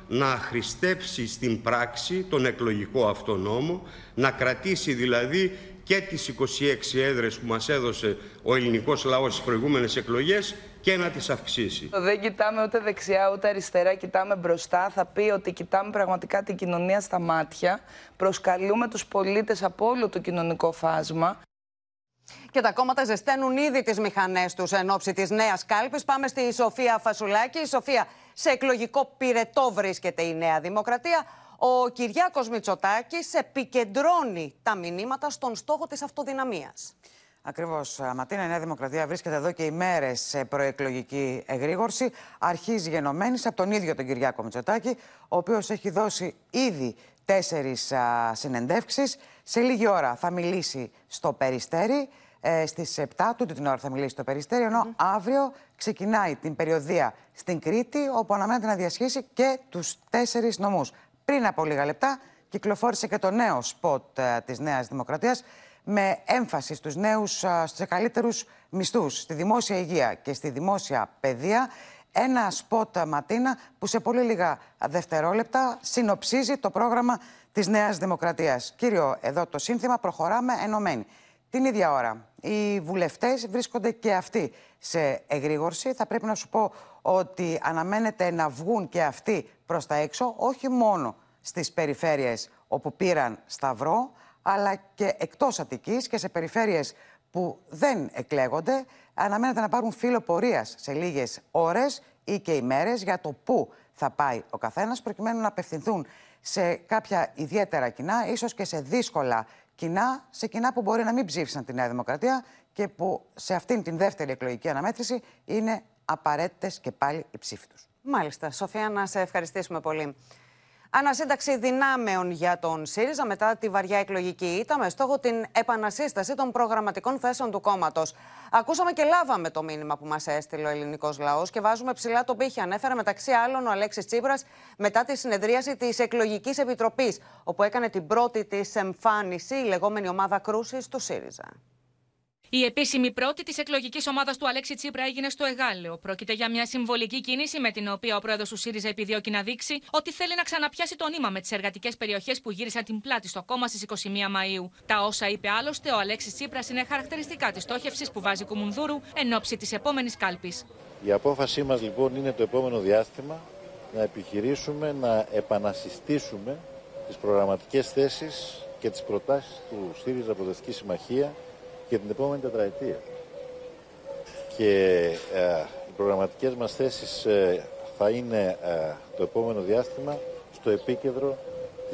να αχρηστεύσει στην πράξη τον εκλογικό αυτό νόμο, να κρατήσει δηλαδή και τις 26 έδρες που μας έδωσε ο ελληνικός λαός στις προηγούμενες εκλογές και να τις αυξήσει. Δεν κοιτάμε ούτε δεξιά ούτε αριστερά, κοιτάμε μπροστά. Θα πει ότι κοιτάμε πραγματικά την κοινωνία στα μάτια. Προσκαλούμε τους πολίτες από όλο το κοινωνικό φάσμα. Και τα κόμματα ζεσταίνουν ήδη τις μηχανές τους εν ώψη της νέας κάλπης. Πάμε στη Σοφία Φασουλάκη. Η Σοφία, σε εκλογικό πυρετό βρίσκεται η Νέα Δημοκρατία. Ο Κυριάκος Μητσοτάκης επικεντρώνει τα μηνύματα στον στόχο της αυτοδυναμίας. Ακριβώς, Ματίνα. Η Νέα Δημοκρατία βρίσκεται εδώ και ημέρες σε προεκλογική εγρήγορση. Αρχίζει γενομένης από τον ίδιο τον Κυριάκο Μητσοτάκη, ο οποίος έχει δώσει ήδη τέσσερις συνεντεύξεις. Σε λίγη ώρα θα μιλήσει στο Περιστέρι. Ε, στις 7 τούτη την ώρα θα μιλήσει στο Περιστέρι, ενώ αύριο ξεκινάει την περιοδία στην Κρήτη, όπου αναμένεται να διασχίσει και τους τέσσερις νομούς. Πριν από λίγα λεπτά κυκλοφόρησε και το νέο σποτ ε, της Νέας Δημοκρατίας, με έμφαση στους νέους, ε, στους καλύτερους μισθούς, στη δημόσια υγεία και στη δημόσια παιδεία. Ένα σποτ ε, Ματίνα που σε πολύ λίγα δευτερόλεπτα συνοψίζει το πρόγραμμα της Νέας Δημοκρατίας. Κύριο, εδώ το σύνθημα προχωράμε ενωμένοι. Την ίδια ώρα, οι βουλευτές βρίσκονται και αυτοί σε εγρήγορση. Θα πρέπει να σου πω ότι αναμένεται να βγουν και αυτοί προς τα έξω, όχι μόνο στις περιφέρειες όπου πήραν σταυρό, αλλά και εκτός Αττικής και σε περιφέρειες που δεν εκλέγονται. Αναμένεται να πάρουν φύλλο πορείας σε λίγες ώρες ή και ημέρες για το πού θα πάει ο καθένας, προκειμένου να απευθυνθούν σε κάποια ιδιαίτερα κοινά, ίσως και σε δύσκολα κοινά, σε κοινά που μπορεί να μην ψήφισαν τη Νέα Δημοκρατία και που σε αυτήν την δεύτερη εκλογική αναμέτρηση είναι απαραίτητες και πάλι οι ψήφοι τους. Μάλιστα. Σοφία, να σε ευχαριστήσουμε πολύ. Ανασύνταξη δυνάμεων για τον ΣΥΡΙΖΑ μετά τη βαριά εκλογική ήττα με στόχο την επανασύσταση των προγραμματικών θέσεων του κόμματος. Ακούσαμε και λάβαμε το μήνυμα που μας έστειλε ο ελληνικός λαός και βάζουμε ψηλά τον πύχη. Ανέφερε μεταξύ άλλων ο Αλέξης Τσίπρας μετά τη συνεδρίαση της Εκλογικής Επιτροπής, όπου έκανε την πρώτη της εμφάνιση η λεγόμενη ομάδα κρούσης του ΣΥΡΙΖΑ. Η επίσημη πρώτη της εκλογικής ομάδας του Αλέξη Τσίπρα έγινε στο Εγάλεο. Πρόκειται για μια συμβολική κίνηση με την οποία ο πρόεδρος του ΣΥΡΙΖΑ επιδιώκει να δείξει ότι θέλει να ξαναπιάσει το νήμα με τις εργατικές περιοχές που γύρισαν την πλάτη στο κόμμα στις 21 Μαου. Τα όσα είπε άλλωστε ο Αλέξης Τσίπρας είναι χαρακτηριστικά της στόχευσης που βάζει Κουμουνδούρου εν ώψη της επόμενης κάλπης. Η απόφασή μας λοιπόν είναι το επόμενο διάστημα να επιχειρήσουμε να επανασυστήσουμε τις προγραμματικές θέσεις και τις προτάσεις του ΣΥΡΙΖΑ Προοδευτική Συμμαχία και την επόμενη τετραετία. Και ε, οι προγραμματικές μας θέσεις ε, θα είναι ε, το επόμενο διάστημα στο επίκεντρο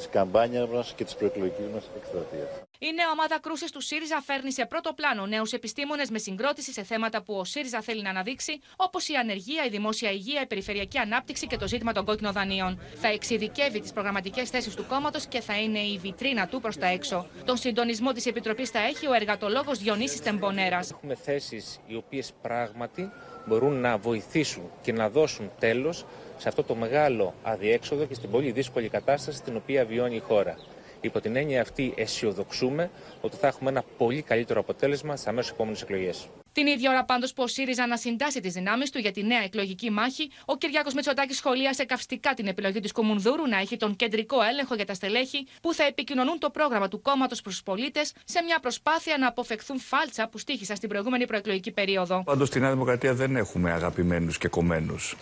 της καμπάνιας μας και της προεκλογικής μας εκστρατείας. Η νέα ομάδα κρούσης του ΣΥΡΙΖΑ φέρνει σε πρώτο πλάνο νέους επιστήμονες με συγκρότηση σε θέματα που ο ΣΥΡΙΖΑ θέλει να αναδείξει, όπως η ανεργία, η δημόσια υγεία, η περιφερειακή ανάπτυξη και το ζήτημα των κόκκινων δανείων. Θα εξειδικεύει τις προγραμματικές θέσεις του κόμματος και θα είναι η βιτρίνα του προς τα έξω. Τον συντονισμό της Επιτροπής θα έχει ο εργατολόγος Διονύσης Τεμπονέρας. Έχουμε θέσεις οι οποίες πράγματι μπορούν να βοηθήσουν και να δώσουν τέλος σε αυτό το μεγάλο αδιέξοδο και στην πολύ δύσκολη κατάσταση στην οποία βιώνει η χώρα. Υπό την έννοια αυτή αισιοδοξούμε ότι θα έχουμε ένα πολύ καλύτερο αποτέλεσμα στις αμέσως επόμενες εκλογές. Την ίδια ώρα πάντως που ο ΣΥΡΙΖΑ ανασυντάσσει τις δυνάμεις του για τη νέα εκλογική μάχη, ο Κυριάκος Μητσοτάκη σχολίασε καυστικά την επιλογή της Κουμουνδούρου να έχει τον κεντρικό έλεγχο για τα στελέχη που θα επικοινωνούν το πρόγραμμα του κόμματος προς τους πολίτες σε μια προσπάθεια να αποφευχθούν φάλτσα που στήχησαν στην προηγούμενη προεκλογική περίοδο. Πάντως στη Νέα Δημοκρατία δεν έχουμε αγαπημένους και κομμένους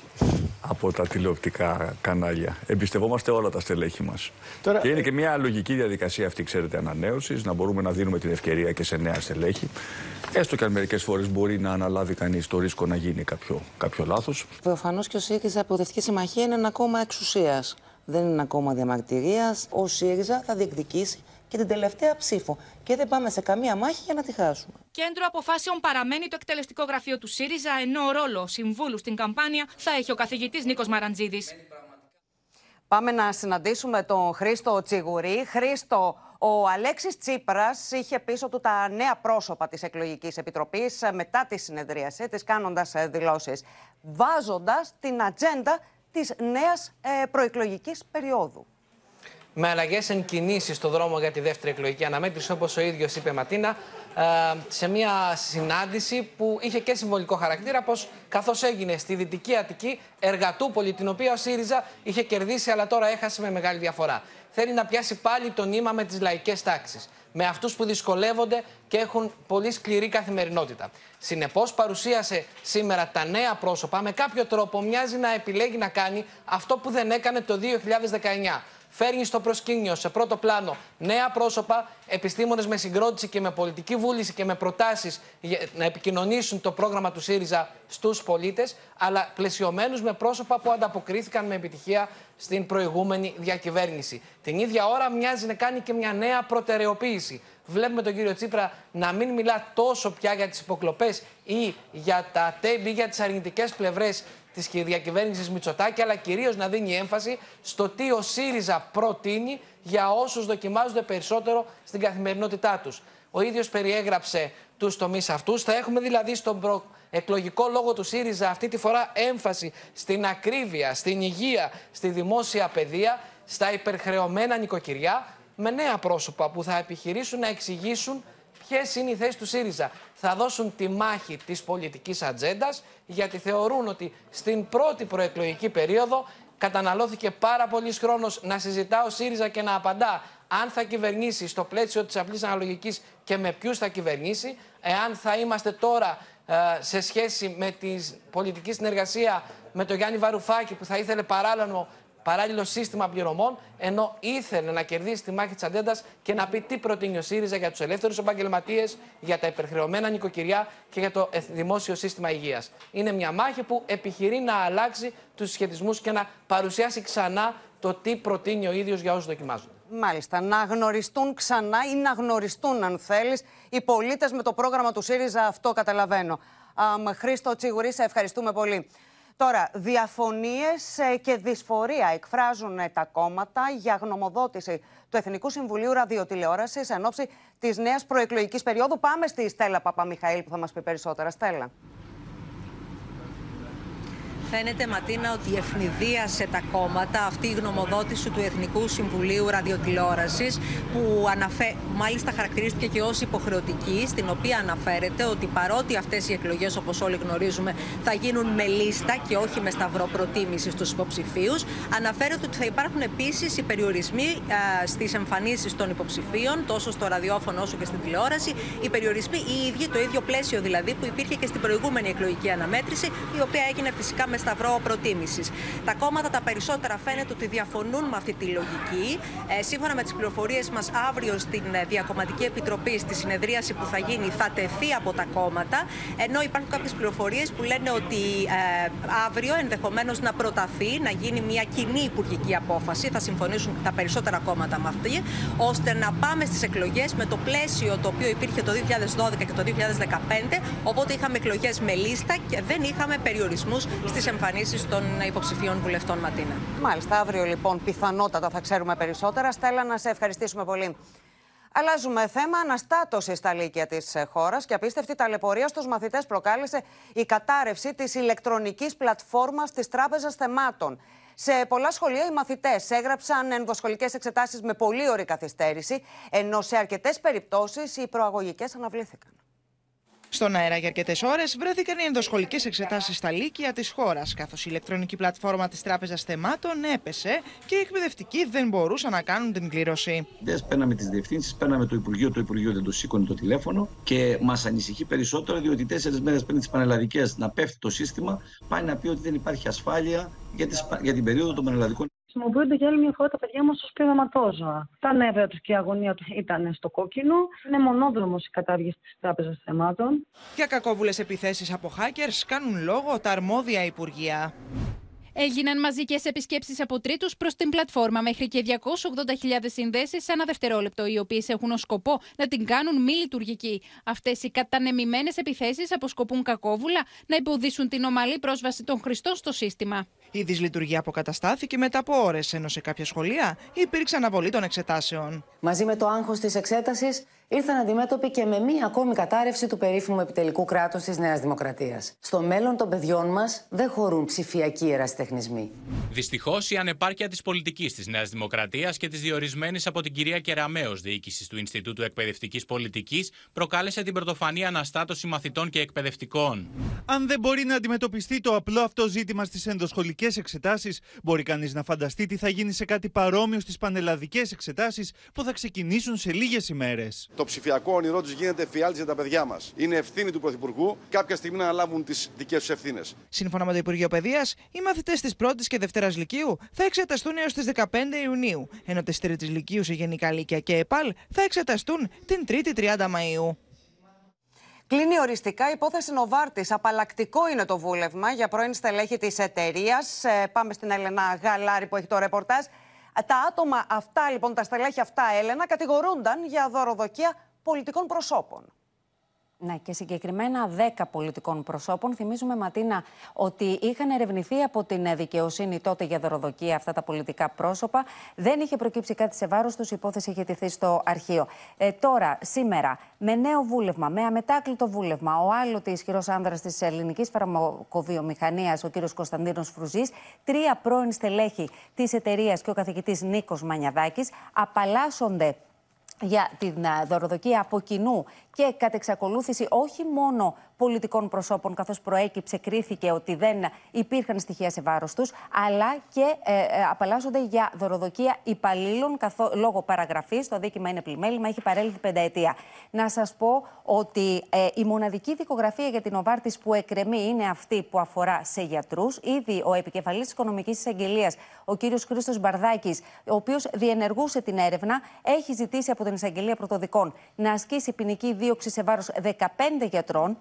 από τα τηλεοπτικά κανάλια. Εμπιστευόμαστε όλα τα στελέχη μας. Τώρα... Και είναι και μια λογική διαδικασία αυτή, ξέρετε, ανανέωσης, να μπορούμε να δίνουμε την ευκαιρία και σε νέα στελέχη. Έστω και αν μερικές φορές μπορεί να αναλάβει κανείς το ρίσκο να γίνει κάποιο, κάποιο λάθος. Προφανώς και ο ΣΥΡΙΖΑ Προοδευτική Συμμαχία είναι ένα κόμμα εξουσίας. Δεν είναι ένα κόμμα διαμαρτυρίας. Ο ΣΥΡΙΖΑ θα διεκδικήσει και την τελευταία ψήφο. Και δεν πάμε σε καμία μάχη για να τη χάσουμε. Κέντρο αποφάσεων παραμένει το εκτελεστικό γραφείο του ΣΥΡΙΖΑ, ενώ ο ρόλο συμβούλου στην καμπάνια θα έχει ο καθηγητής Νίκος Μαραντζίδης. Πάμε να συναντήσουμε τον Χρήστο Τσιγουρή. Χρήστο, ο Αλέξης Τσίπρας είχε πίσω του τα νέα πρόσωπα της εκλογικής επιτροπής μετά τη συνεδρίαση της κάνοντας ε, δηλώσεις, βάζοντας την ατζέντα της νέας ε, προεκλογικής περίοδου με αλλαγές εν κινήσεις στο δρόμο για τη δεύτερη εκλογική αναμέτρηση, όπως ο ίδιος είπε Ματίνα, ε, σε μια συνάντηση που είχε και συμβολικό χαρακτήρα, πως καθώς έγινε στη Δυτική Αττική Εργατούπολη, την οποία ο ΣΥΡΙΖΑ είχε κερδίσει, αλλά τώρα έχασε με μεγάλη διαφορά. Θέλει να πιάσει πάλι το νήμα με τις λαϊκές τάξεις. Με αυτούς που δυσκολεύονται και έχουν πολύ σκληρή καθημερινότητα. Συνεπώς, παρουσίασε σήμερα τα νέα πρόσωπα. Με κάποιο τρόπο μοιάζει να επιλέγει να κάνει αυτό που δεν έκανε το 2019 φέρνει στο προσκήνιο, σε πρώτο πλάνο, νέα πρόσωπα, επιστήμονες με συγκρότηση και με πολιτική βούληση και με προτάσεις να επικοινωνήσουν το πρόγραμμα του ΣΥΡΙΖΑ στους πολίτες, αλλά πλαισιωμένους με πρόσωπα που ανταποκρίθηκαν με επιτυχία στην προηγούμενη διακυβέρνηση. Την ίδια ώρα μοιάζει να κάνει και μια νέα προτεραιοποίηση. Βλέπουμε τον κύριο Τσίπρα να μην μιλά τόσο πια για τις υποκλοπές ή για τα τέμπη ή για τις αρνητικές πλευρές της διακυβέρνησης Μητσοτάκη, αλλά κυρίως να δίνει έμφαση στο τι ο ΣΥΡΙΖΑ προτείνει για όσους δοκιμάζονται περισσότερο στην καθημερινότητά τους. Ο ίδιος περιέγραψε τους τομείς αυτούς. Θα έχουμε δηλαδή στον εκλογικό λόγο του ΣΥΡΙΖΑ αυτή τη φορά έμφαση στην ακρίβεια, στην υγεία, στη δημόσια παιδεία, στα υπερχρεωμένα νοικοκυριά, με νέα πρόσωπα που θα επιχειρήσουν να εξηγήσουν ποιε είναι οι θέσεις του ΣΥΡΙΖΑ. Θα δώσουν τη μάχη της πολιτικής ατζέντας, γιατί θεωρούν ότι στην πρώτη προεκλογική περίοδο καταναλώθηκε πάρα πολύς χρόνος να συζητά ο ΣΥΡΙΖΑ και να απαντά αν θα κυβερνήσει στο πλαίσιο της απλής αναλογικής και με ποιους θα κυβερνήσει, εάν θα είμαστε τώρα ε, σε σχέση με τη πολιτική συνεργασία με τον Γιάννη Βαρουφάκη που θα ήθελε παράλληλο παράλληλο σύστημα πληρωμών, ενώ ήθελε να κερδίσει τη μάχη της Αντέντα και να πει τι προτείνει ο ΣΥΡΙΖΑ για τους ελεύθερους επαγγελματίες, για τα υπερχρεωμένα νοικοκυριά και για το δημόσιο σύστημα υγείας. Είναι μια μάχη που επιχειρεί να αλλάξει τους συσχετισμού και να παρουσιάσει ξανά το τι προτείνει ο ίδιος για όσους δοκιμάζονται. Μάλιστα. Να γνωριστούν ξανά ή να γνωριστούν, αν θέλεις, οι πολίτες με το πρόγραμμα του ΣΥΡΙΖΑ. Αυτό καταλαβαίνω. Χρήστο Τσίγουρη, σε ευχαριστούμε πολύ. Τώρα, διαφωνίες ε, και δυσφορία εκφράζουν ε, τα κόμματα για γνωμοδότηση του Εθνικού Συμβουλίου Ραδιοτηλεόρασης εν ώψη της νέας προεκλογικής περίοδου. Πάμε στη Στέλλα Παπαμιχαήλ που θα μας πει περισσότερα. Στέλλα. Φαίνεται, Ματίνα, ότι ευνηδίασε τα κόμματα αυτή η γνωμοδότηση του Εθνικού Συμβουλίου Ραδιοτηλεόρασης, που αναφέ... μάλιστα χαρακτηρίστηκε και ως υποχρεωτική, στην οποία αναφέρεται ότι παρότι αυτές οι εκλογές, όπως όλοι γνωρίζουμε, θα γίνουν με λίστα και όχι με σταυρό προτίμησης στους υποψηφίους, αναφέρεται ότι θα υπάρχουν επίσης οι περιορισμοί στις εμφανίσεις των υποψηφίων, τόσο στο ραδιόφωνο όσο και στην τηλεόραση. Οι περιορισμοί οι ίδιοι, το ίδιο πλαίσιο δηλαδή που υπήρχε και στην προηγούμενη εκλογική αναμέτρηση, η οποία έγινε φυσικά με σταυρό προτίμησης. Τα κόμματα τα περισσότερα φαίνεται ότι διαφωνούν με αυτή τη λογική. Ε, σύμφωνα με τις πληροφορίες μας, αύριο στην ε, Διακομματική Επιτροπή, στη συνεδρίαση που θα γίνει, θα τεθεί από τα κόμματα. Ενώ υπάρχουν κάποιες πληροφορίες που λένε ότι ε, αύριο ενδεχομένως να προταθεί να γίνει μια κοινή υπουργική απόφαση. Θα συμφωνήσουν τα περισσότερα κόμματα με αυτή, ώστε να πάμε στις εκλογές με το πλαίσιο το οποίο υπήρχε το 2012 και το 2015. Οπότε είχαμε εκλογές με λίστα και δεν είχαμε περιορισμούς στις εμφανίσεις των υποψηφίων βουλευτών Ματίνα. Μάλιστα, αύριο λοιπόν πιθανότατα θα ξέρουμε περισσότερα. Στέλλα, να σε ευχαριστήσουμε πολύ. Αλλάζουμε θέμα. Αναστάτωση στα λύκεια της χώρας και απίστευτη ταλαιπωρία στους μαθητές προκάλεσε η κατάρρευση της ηλεκτρονικής πλατφόρμας της Τράπεζας Θεμάτων. Σε πολλά σχολεία οι μαθητές έγραψαν ενδοσχολικές εξετάσεις με πολύ ωρή καθυστέρηση, ενώ σε αρκετές περιπτώσεις οι προαγωγικές αναβλήθηκαν. Στον αέρα για αρκετές ώρες βρέθηκαν οι ενδοσχολικέ εξετάσεις στα λύκεια της χώρας, καθώς η ηλεκτρονική πλατφόρμα της Τράπεζας Θεμάτων έπεσε και οι εκπαιδευτικοί δεν μπορούσαν να κάνουν την κλήρωση. Δεν παίρναμε τις διευθύνσεις, παίρναμε το Υπουργείο, το Υπουργείο δεν το σήκωνε το τηλέφωνο και μας ανησυχεί περισσότερο διότι τέσσερις μέρες πριν τις πανελλαδικές να πέφτει το σύστημα, πάει να πει ότι δεν υπάρχει ασφάλεια για, τις, για την περίοδο των πανελλαδικών χρησιμοποιούνται για άλλη μια φορά τα παιδιά μας ως πειραματόζωα. Τα νεύρα τους και η αγωνία τους ήταν στο κόκκινο. Είναι μονόδρομος η κατάργηση της Τράπεζας Θεμάτων. Για κακόβουλες επιθέσεις από hackers κάνουν λόγο τα αρμόδια υπουργεία. Έγιναν μαζικές επισκέψεις από τρίτους προς την πλατφόρμα μέχρι και 280.000 συνδέσεις σε ένα δευτερόλεπτο, οι οποίες έχουν ως σκοπό να την κάνουν μη λειτουργική. Αυτές οι κατανεμημένες επιθέσεις αποσκοπούν κακόβουλα να εμποδίσουν την ομαλή πρόσβαση των χρηστών στο σύστημα. Η δυσλειτουργία αποκαταστάθηκε μετά από ώρες, ενώ σε κάποια σχολεία υπήρξε αναβολή των εξετάσεων. Μαζί με το άγχος της εξέτασης, ήρθαν αντιμέτωποι και με μία ακόμη κατάρρευση του περίφημου επιτελικού κράτους της Νέας Δημοκρατίας. Στο μέλλον των παιδιών μας δεν χωρούν ψηφιακοί ερασιτεχνισμοί. Δυστυχώς, η ανεπάρκεια της πολιτικής της Νέας Δημοκρατίας και της διορισμένης από την κυρία Κεραμέο διοίκησης του Ινστιτούτου Εκπαιδευτικής Πολιτικής προκάλεσε την πρωτοφανή αναστάτωση μαθητών και εκπαιδευτικών. Αν δεν μπορεί να αντιμετωπιστεί το απλό αυτό ζήτημα στις ενδοσχολικές εξετάσεις, μπορεί κανείς να φανταστεί τι θα γίνει σε κάτι παρόμοιο στις πανελλαδικές εξετάσεις που θα ξεκινήσουν σε λίγες ημέρες. Το ψηφιακό όνειρό τους γίνεται φιάλτη για τα παιδιά μας. Είναι ευθύνη του Πρωθυπουργού κάποια στιγμή να αναλάβουν τις δικές τους ευθύνες. Σύμφωνα με το Υπουργείο Παιδείας, οι μαθητές της 1η και 2η Λυκείου θα εξεταστούν έως τις 15 Ιουνίου, ενώ της 3η Λυκείου σε Γενικά Λύκεια και ΕΠΑΛ θα εξεταστούν την 3η 30 Μαου. Κλείνει οριστικά η υπόθεση Νοβάρτης. Απαλλακτικό είναι το βούλευμα για πρώην στελέχη της εταιρείας. Ε, πάμε στην Έλενα Γαλάρη που έχει το ρεπορτάζ. Τα άτομα αυτά, λοιπόν, τα στελέχη αυτά, Έλενα, κατηγορούνταν για δωροδοκία πολιτικών προσώπων. Ναι, και συγκεκριμένα 10 πολιτικών προσώπων. Θυμίζουμε, Ματίνα, ότι είχαν ερευνηθεί από την δικαιοσύνη τότε για δωροδοκία αυτά τα πολιτικά πρόσωπα. Δεν είχε προκύψει κάτι σε βάρος τους, η υπόθεση είχε τηθεί στο αρχείο. Ε, τώρα, σήμερα, με νέο βούλευμα, με αμετάκλητο βούλευμα, ο άλλοτε ισχυρός άνδρας της ελληνικής φαρμακοβιομηχανίας, ο κ. Κωνσταντίνος Φρουζής, τρία πρώην στελέχη της εταιρείας και ο καθηγητής Νίκος Μανιαδάκης απαλλάσσονται για την δωροδοκία από κοινού και κατ' εξακολούθηση όχι μόνο πολιτικών προσώπων, καθώς προέκυψε, κρίθηκε ότι δεν υπήρχαν στοιχεία σε βάρος τους, αλλά και ε, ε, απαλλάσσονται για δωροδοκία υπαλλήλων καθώ, λόγω παραγραφής. Το δίκημα είναι πλημέλημα, έχει παρέλθει πενταετία. Να σας πω ότι ε, η μοναδική δικογραφία για την Οβάρτης που εκκρεμεί είναι αυτή που αφορά σε γιατρούς. Ήδη ο επικεφαλής της Οικονομικής Εισαγγελίας, ο κ. Χρήστος Μπαρδάκης, ο οποίος διενεργούσε την έρευνα, έχει ζητήσει από την Εισαγγελία Πρωτοδικών να ασκήσει ποινική δίωξη σε βάρος 15 γιατρών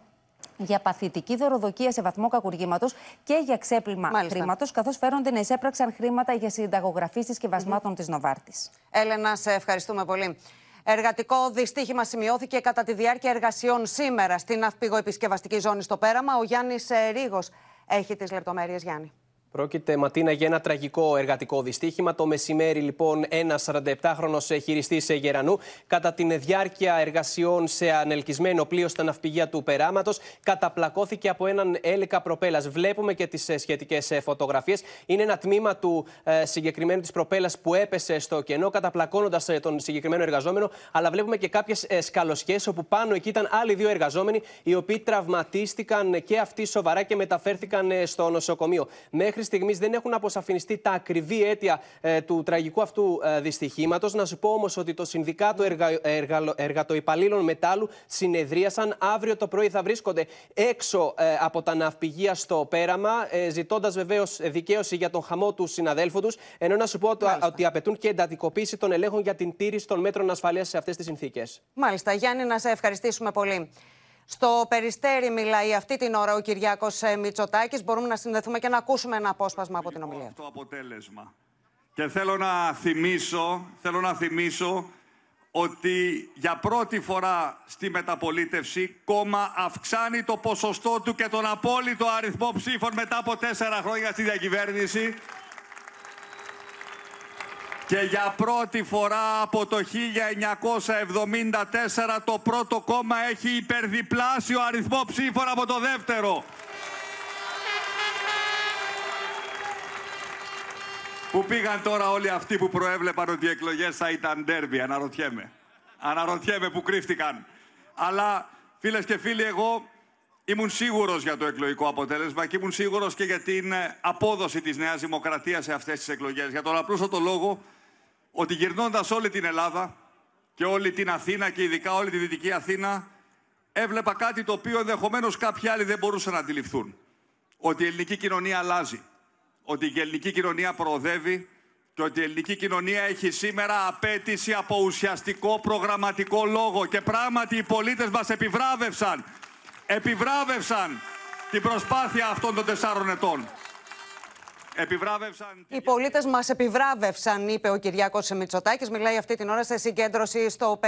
για παθητική δωροδοκία σε βαθμό κακουργήματος και για ξέπλυμα χρήματος, καθώς φέρονται να εισέπραξαν χρήματα για συνταγογραφή συσκευασμάτων mm-hmm. της Νοβάρτης. Έλενα, σε ευχαριστούμε πολύ. Εργατικό δυστύχημα σημειώθηκε κατά τη διάρκεια εργασιών σήμερα στην ναυπηγοεπισκευαστική ζώνη στο Πέραμα. Ο Γιάννης ε, Ρίγο έχει τις λεπτομέρειες, Γιάννη. Πρόκειται, Ματίνα, για ένα τραγικό εργατικό δυστύχημα. Το μεσημέρι, λοιπόν, ένας 47χρονο χειριστής Γερανού, κατά την διάρκεια εργασιών σε ανελκυσμένο πλοίο στα ναυπηγεία του Περάματος, καταπλακώθηκε από έναν έλικα προπέλας. Βλέπουμε και τις σχετικές φωτογραφίες. Είναι ένα τμήμα του ε, συγκεκριμένου της προπέλας που έπεσε στο κενό, καταπλακώνοντας ε, τον συγκεκριμένο εργαζόμενο. Αλλά βλέπουμε και κάποιες ε, σκαλοσιέ, όπου πάνω εκεί ήταν άλλοι δύο εργαζόμενοι, οι οποίοι τραυματίστηκαν και αυτοί σοβαρά και μεταφέρθηκαν ε, στο νοσοκομείο. Μέχρι στιγμής δεν έχουν αποσαφινιστεί τα ακριβή αίτια ε, του τραγικού αυτού ε, δυστυχήματος. Να σου πω όμως ότι το Συνδικάτο εργα, εργα, Εργατοϊπαλλήλων Μετάλλου συνεδρίασαν. Αύριο το πρωί θα βρίσκονται έξω ε, από τα ναυπηγεία στο πέραμα, ε, ζητώντας βεβαίως δικαίωση για τον χαμό του συναδέλφου τους. Ενώ να σου πω Μάλιστα. ότι απαιτούν και εντατικοποίηση των ελέγχων για την τήρηση των μέτρων ασφαλείας σε αυτές τις συνθήκες. Μάλιστα. Γιάννη, να σε ευχαριστήσουμε πολύ. Στο Περιστέρι μιλάει αυτή την ώρα ο Κυριάκος ε, Μητσοτάκης. Μπορούμε να συνδεθούμε και να ακούσουμε ένα απόσπασμα από την ομιλία. Το αποτέλεσμα. Και θέλω να θυμίσω, θέλω να θυμίσω ότι για πρώτη φορά στη μεταπολίτευση κόμμα αυξάνει το ποσοστό του και τον απόλυτο αριθμό ψήφων μετά από τέσσερα χρόνια στη διακυβέρνηση Και για πρώτη φορά από το 1974 το πρώτο κόμμα έχει υπερδιπλάσιο αριθμό ψήφων από το δεύτερο. Πού πήγαν τώρα όλοι αυτοί που προέβλεπαν ότι οι εκλογές θα ήταν ντέρμπι, αναρωτιέμαι. Αναρωτιέμαι που κρύφτηκαν. Αλλά φίλες και φίλοι, εγώ ήμουν σίγουρος για το εκλογικό αποτέλεσμα και ήμουν σίγουρος και για την ε, απόδοση της Νέας Δημοκρατίας σε αυτές τις εκλογές. Για τον απλούστατο λόγο ότι γυρνώντας όλη την Ελλάδα και όλη την Αθήνα και ειδικά όλη τη Δυτική Αθήνα έβλεπα κάτι το οποίο ενδεχομένως κάποιοι άλλοι δεν μπορούσαν να αντιληφθούν. Ότι η ελληνική κοινωνία αλλάζει ότι η ελληνική κοινωνία προοδεύει και ότι η ελληνική κοινωνία έχει σήμερα απέτηση από ουσιαστικό προγραμματικό λόγο. Και πράγματι οι πολίτες μας επιβράβευσαν, επιβράβευσαν την προσπάθεια αυτών των τεσσάρων ετών. Επιβράβευσαν... Οι πολίτες μας επιβράβευσαν, είπε ο Κυριάκος Μητσοτάκης. Μιλάει αυτή την ώρα σε συγκέντρωση στο,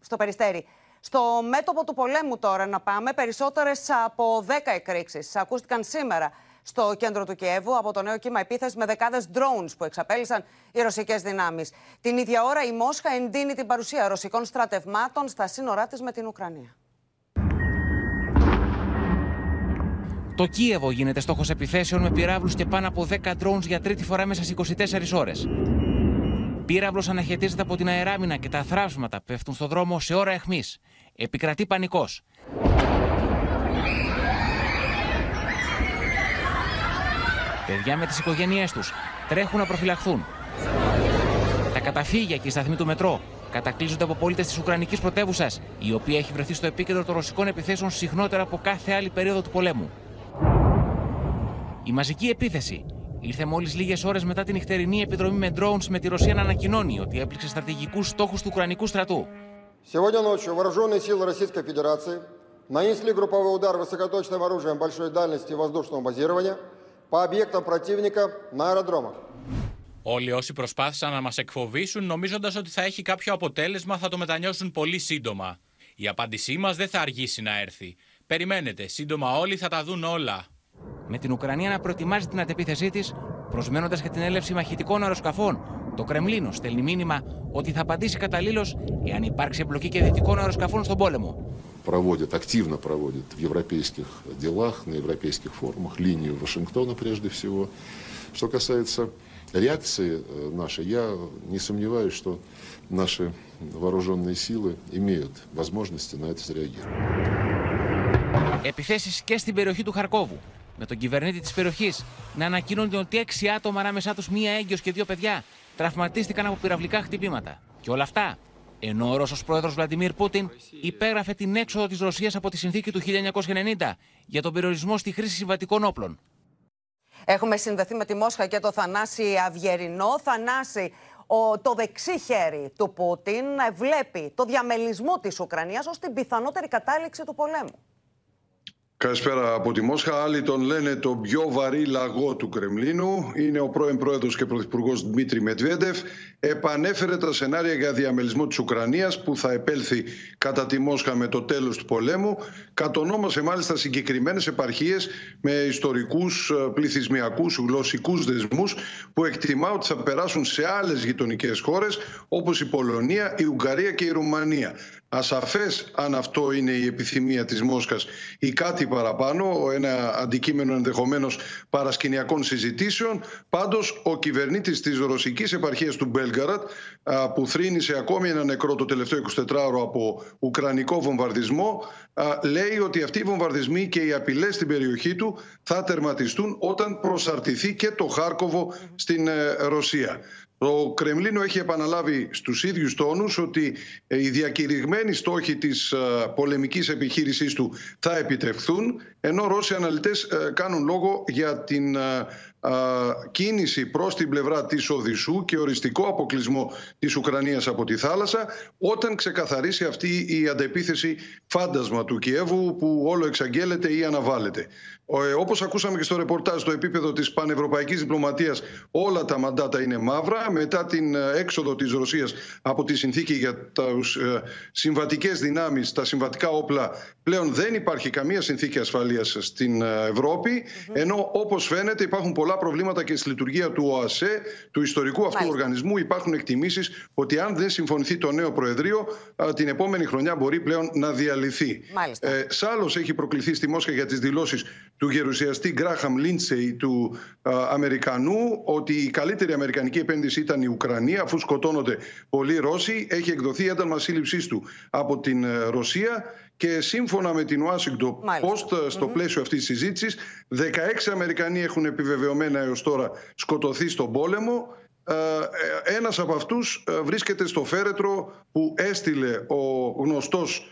στο Περιστέρι. Στο μέτωπο του πολέμου τώρα να πάμε, περισσότερες από 10 εκρήξεις ακούστηκαν σήμερα στο κέντρο του Κιέβου από το νέο κύμα επίθεση με δεκάδες drones που εξαπέλυσαν οι ρωσικές δυνάμεις. Την ίδια ώρα η Μόσχα εντείνει την παρουσία ρωσικών στρατευμάτων στα σύνορά της με την Ουκρανία. Το Κίεβο γίνεται στόχος επιθέσεων με πυράβλους και πάνω από 10 drones για τρίτη φορά μέσα στι 24 ώρες. Πύραυλος αναχαιτίζεται από την αεράμινα και τα θράψματα πέφτουν στο δρόμο σε ώρα εχμής. Επικρατεί πανικός. Παιδιά με τις οικογένειές τους τρέχουν να προφυλαχθούν. Τα καταφύγια και οι σταθμοί του μετρό κατακλείζονται από πολίτες της Ουκρανικής πρωτεύουσας, η οποία έχει βρεθεί στο επίκεντρο των ρωσικών επιθέσεων συχνότερα από κάθε άλλη περίοδο του πολέμου. Η μαζική επίθεση ήρθε μόλι λίγε ώρε μετά την νυχτερινή επιδρομή με drones με τη Ρωσία να ανακοινώνει ότι έπληξε στρατηγικού στόχου του Ουκρανικού στρατού. Сегодня ночью вооруженные силы Российской Федерации нанесли групповой удар высокоточным оружием большой дальности воздушного базирования по объектам противника на аэродромах. Όλοι όσοι προσπάθησαν να μα εκφοβήσουν νομίζοντα ότι θα έχει κάποιο αποτέλεσμα θα το μετανιώσουν πολύ σύντομα. Η απάντησή μα δεν θα αργήσει να έρθει. Περιμένετε, σύντομα όλοι θα τα δουν όλα. Με την Ουκρανία να προετοιμάζει την αντεπίθεσή τη, προσμένοντα για την έλευση μαχητικών αεροσκαφών, το Κρεμλίνο στέλνει μήνυμα ότι θα απαντήσει καταλήλω εάν υπάρξει εμπλοκή και δυτικών αεροσκαφών στον πόλεμο. проводит, активно проводит в европейских делах, на европейских форумах, линию Вашингтона прежде всего. Что касается реакции э, нашей, я не сомневаюсь, что наши вооруженные силы имеют возможности на это среагировать. Επιθέσεις και στην περιοχή του Χαρκόβου. με τον κυβερνήτη της περιοχής να ανακοινώνει ότι έξι άτομα ανάμεσά τους μία έγκυος και δύο παιδιά τραυματίστηκαν από πυραυλικά χτυπήματα. Και όλα αυτά ενώ ο Ρώσος πρόεδρος Βλαντιμίρ Πούτιν υπέγραφε την έξοδο της Ρωσίας από τη συνθήκη του 1990 για τον περιορισμό στη χρήση συμβατικών όπλων. Έχουμε συνδεθεί με τη Μόσχα και το Θανάση Αυγερινό. Θανάση, ο, το δεξί χέρι του Πούτιν βλέπει το διαμελισμό της Ουκρανίας ως την πιθανότερη κατάληξη του πολέμου. Καλησπέρα από τη Μόσχα. Άλλοι τον λένε το πιο βαρύ λαγό του Κρεμλίνου. Είναι ο πρώην πρόεδρος και πρωθυπουργός Δημήτρη Μετβέντεφ. Επανέφερε τα σενάρια για διαμελισμό της Ουκρανίας που θα επέλθει κατά τη Μόσχα με το τέλος του πολέμου. Κατονόμασε μάλιστα συγκεκριμένες επαρχίες με ιστορικούς, ε, πληθυσμιακούς, γλωσσικούς δεσμούς που εκτιμά ότι θα περάσουν σε άλλες γειτονικές χώρες όπως η Πολωνία, η Ουγγαρία και η Ρουμανία. Ασαφές αν αυτό είναι η επιθυμία της Μόσχας ή κάτι παραπάνω, ένα αντικείμενο ενδεχομένως παρασκηνιακών συζητήσεων. Πάντως ο κυβερνήτης της ρωσικής επαρχίας του Μπέλγκαρατ που θρύνησε ακόμη ένα νεκρό το τελευταίο 24ωρο από ουκρανικό βομβαρδισμό λέει ότι αυτοί οι βομβαρδισμοί και οι απειλές στην περιοχή του θα τερματιστούν όταν προσαρτηθεί και το Χάρκοβο στην ε, Ρωσία. Το Κρεμλίνο έχει επαναλάβει στους ίδιους τόνους ότι οι διακηρυγμένοι στόχοι της ε, πολεμικής επιχείρησής του θα επιτευχθούν, ενώ Ρώσοι αναλυτές ε, κάνουν λόγο για την ε, κίνηση προς την πλευρά της Οδυσσού και οριστικό αποκλεισμό της Ουκρανίας από τη θάλασσα όταν ξεκαθαρίσει αυτή η αντεπίθεση φάντασμα του Κιέβου που όλο εξαγγέλλεται ή αναβάλλεται. Ε, όπως ακούσαμε και στο ρεπορτάζ στο επίπεδο της πανευρωπαϊκής διπλωματίας όλα τα μαντάτα είναι μαύρα. Μετά την ε, έξοδο της Ρωσίας από τη συνθήκη για τις ε, συμβατικές δυνάμεις, τα συμβατικά όπλα πλέον δεν υπάρχει καμία συνθήκη ασφαλείας στην Ευρώπη ενώ όπως φαίνεται υπάρχουν πολλά πολλά προβλήματα και στη λειτουργία του ΟΑΣΕ, του ιστορικού αυτού οργανισμού. Υπάρχουν εκτιμήσεις ότι αν δεν συμφωνηθεί το νέο Προεδρείο, την επόμενη χρονιά μπορεί πλέον να διαλυθεί. Ε, Σάλο έχει προκληθεί στη Μόσχα για τις δηλώσεις του γερουσιαστή Γκράχαμ Λίντσεϊ, του Αμερικανού, ότι η καλύτερη αμερικανική επένδυση ήταν η Ουκρανία, αφού σκοτώνονται πολλοί Ρώσοι. Έχει εκδοθεί ένταλμα σύλληψής του από την ε, Ρωσία και σύμφωνα με την Washington Post, στο πλαίσιο αυτής της συζήτησης, 16 Αμερικανοί έχουν επιβεβαιωμένα έως τώρα σκοτωθεί στον πόλεμο. Ε, ε, ένας από αυτούς βρίσκεται στο φέρετρο που έστειλε ο γνωστός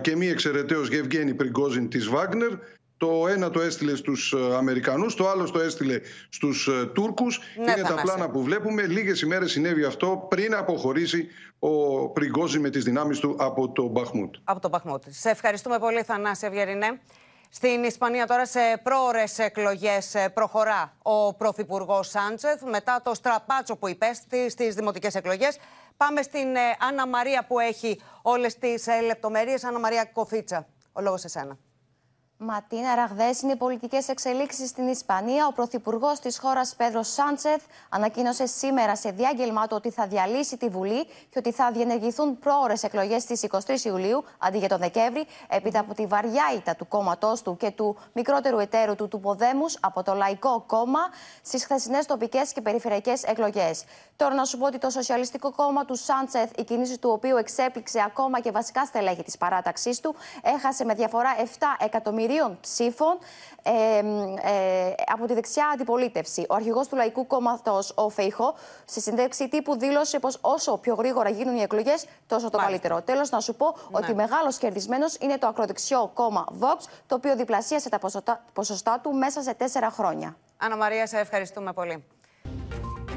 και μη εξαιρεταίος Γευγένη Πριγκόζιν της Βάγνερ το ένα το έστειλε στους ε, Αμερικανούς, το άλλο το έστειλε στους ε, Τούρκους. Ναι, Είναι τα πλάνα που βλέπουμε. Λίγες ημέρες συνέβη αυτό πριν αποχωρήσει ο Πριγκόζη με τις δυνάμεις του από το Μπαχμούτ. Από το Μπαχμούτ. Σε ευχαριστούμε πολύ Θανάση Ευγερινέ. Στην Ισπανία τώρα σε πρόορες εκλογές ε, προχωρά ο Πρωθυπουργός Σάντσεθ μετά το στραπάτσο που υπέστη στις δημοτικές εκλογές. Πάμε στην Άννα Μαρία που έχει όλες τις λεπτομέρειες. Άννα Μαρία Κοφίτσα, ο λόγος σε σένα. Ματίνα, ραγδαίε είναι οι πολιτικές εξελίξεις στην Ισπανία. Ο πρωθυπουργός της χώρας, Πέδρος Σάντσεθ, ανακοίνωσε σήμερα σε διάγγελμά του ότι θα διαλύσει τη Βουλή και ότι θα διενεργηθούν πρόορε εκλογές στις 23 Ιουλίου αντί για τον Δεκέμβρη, έπειτα από τη βαριά ήττα του κόμματός του και του μικρότερου εταίρου του, του Ποδέμους από το Λαϊκό Κόμμα στις χθεσινές τοπικές και περιφερειακές εκλογές. Τώρα να σου πω ότι το Σοσιαλιστικό Κόμμα του Σάντσεθ, η κίνηση του οποίου εξέπληξε ακόμα και βασικά στελέχη της παράταξής του, έχασε με διαφορά 7 εκατομμύρια ψήφων ε, ε, από τη δεξιά αντιπολίτευση. Ο αρχηγός του Λαϊκού Κόμματος, ο Φέιχο, σε συνέντευξη τύπου δήλωσε πως όσο πιο γρήγορα γίνουν οι εκλογές, τόσο το καλύτερο. Τέλος, να σου πω ναι. ότι μεγάλος κερδισμένος είναι το ακροδεξιό κόμμα Vox, το οποίο διπλασίασε τα ποσοστά του μέσα σε τέσσερα χρόνια. Ανna Μαρία, σε ευχαριστούμε πολύ.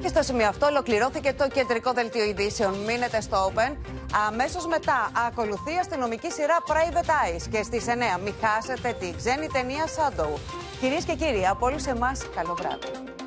Και στο σημείο αυτό ολοκληρώθηκε το κεντρικό δελτίο ειδήσεων. Μείνετε στο Open. Αμέσως μετά ακολουθεί η αστυνομική σειρά Private Eyes. Και στις 9 μην χάσετε τη ξένη ταινία Shadow. Κυρίες και κύριοι, από όλους εμάς, καλό βράδυ.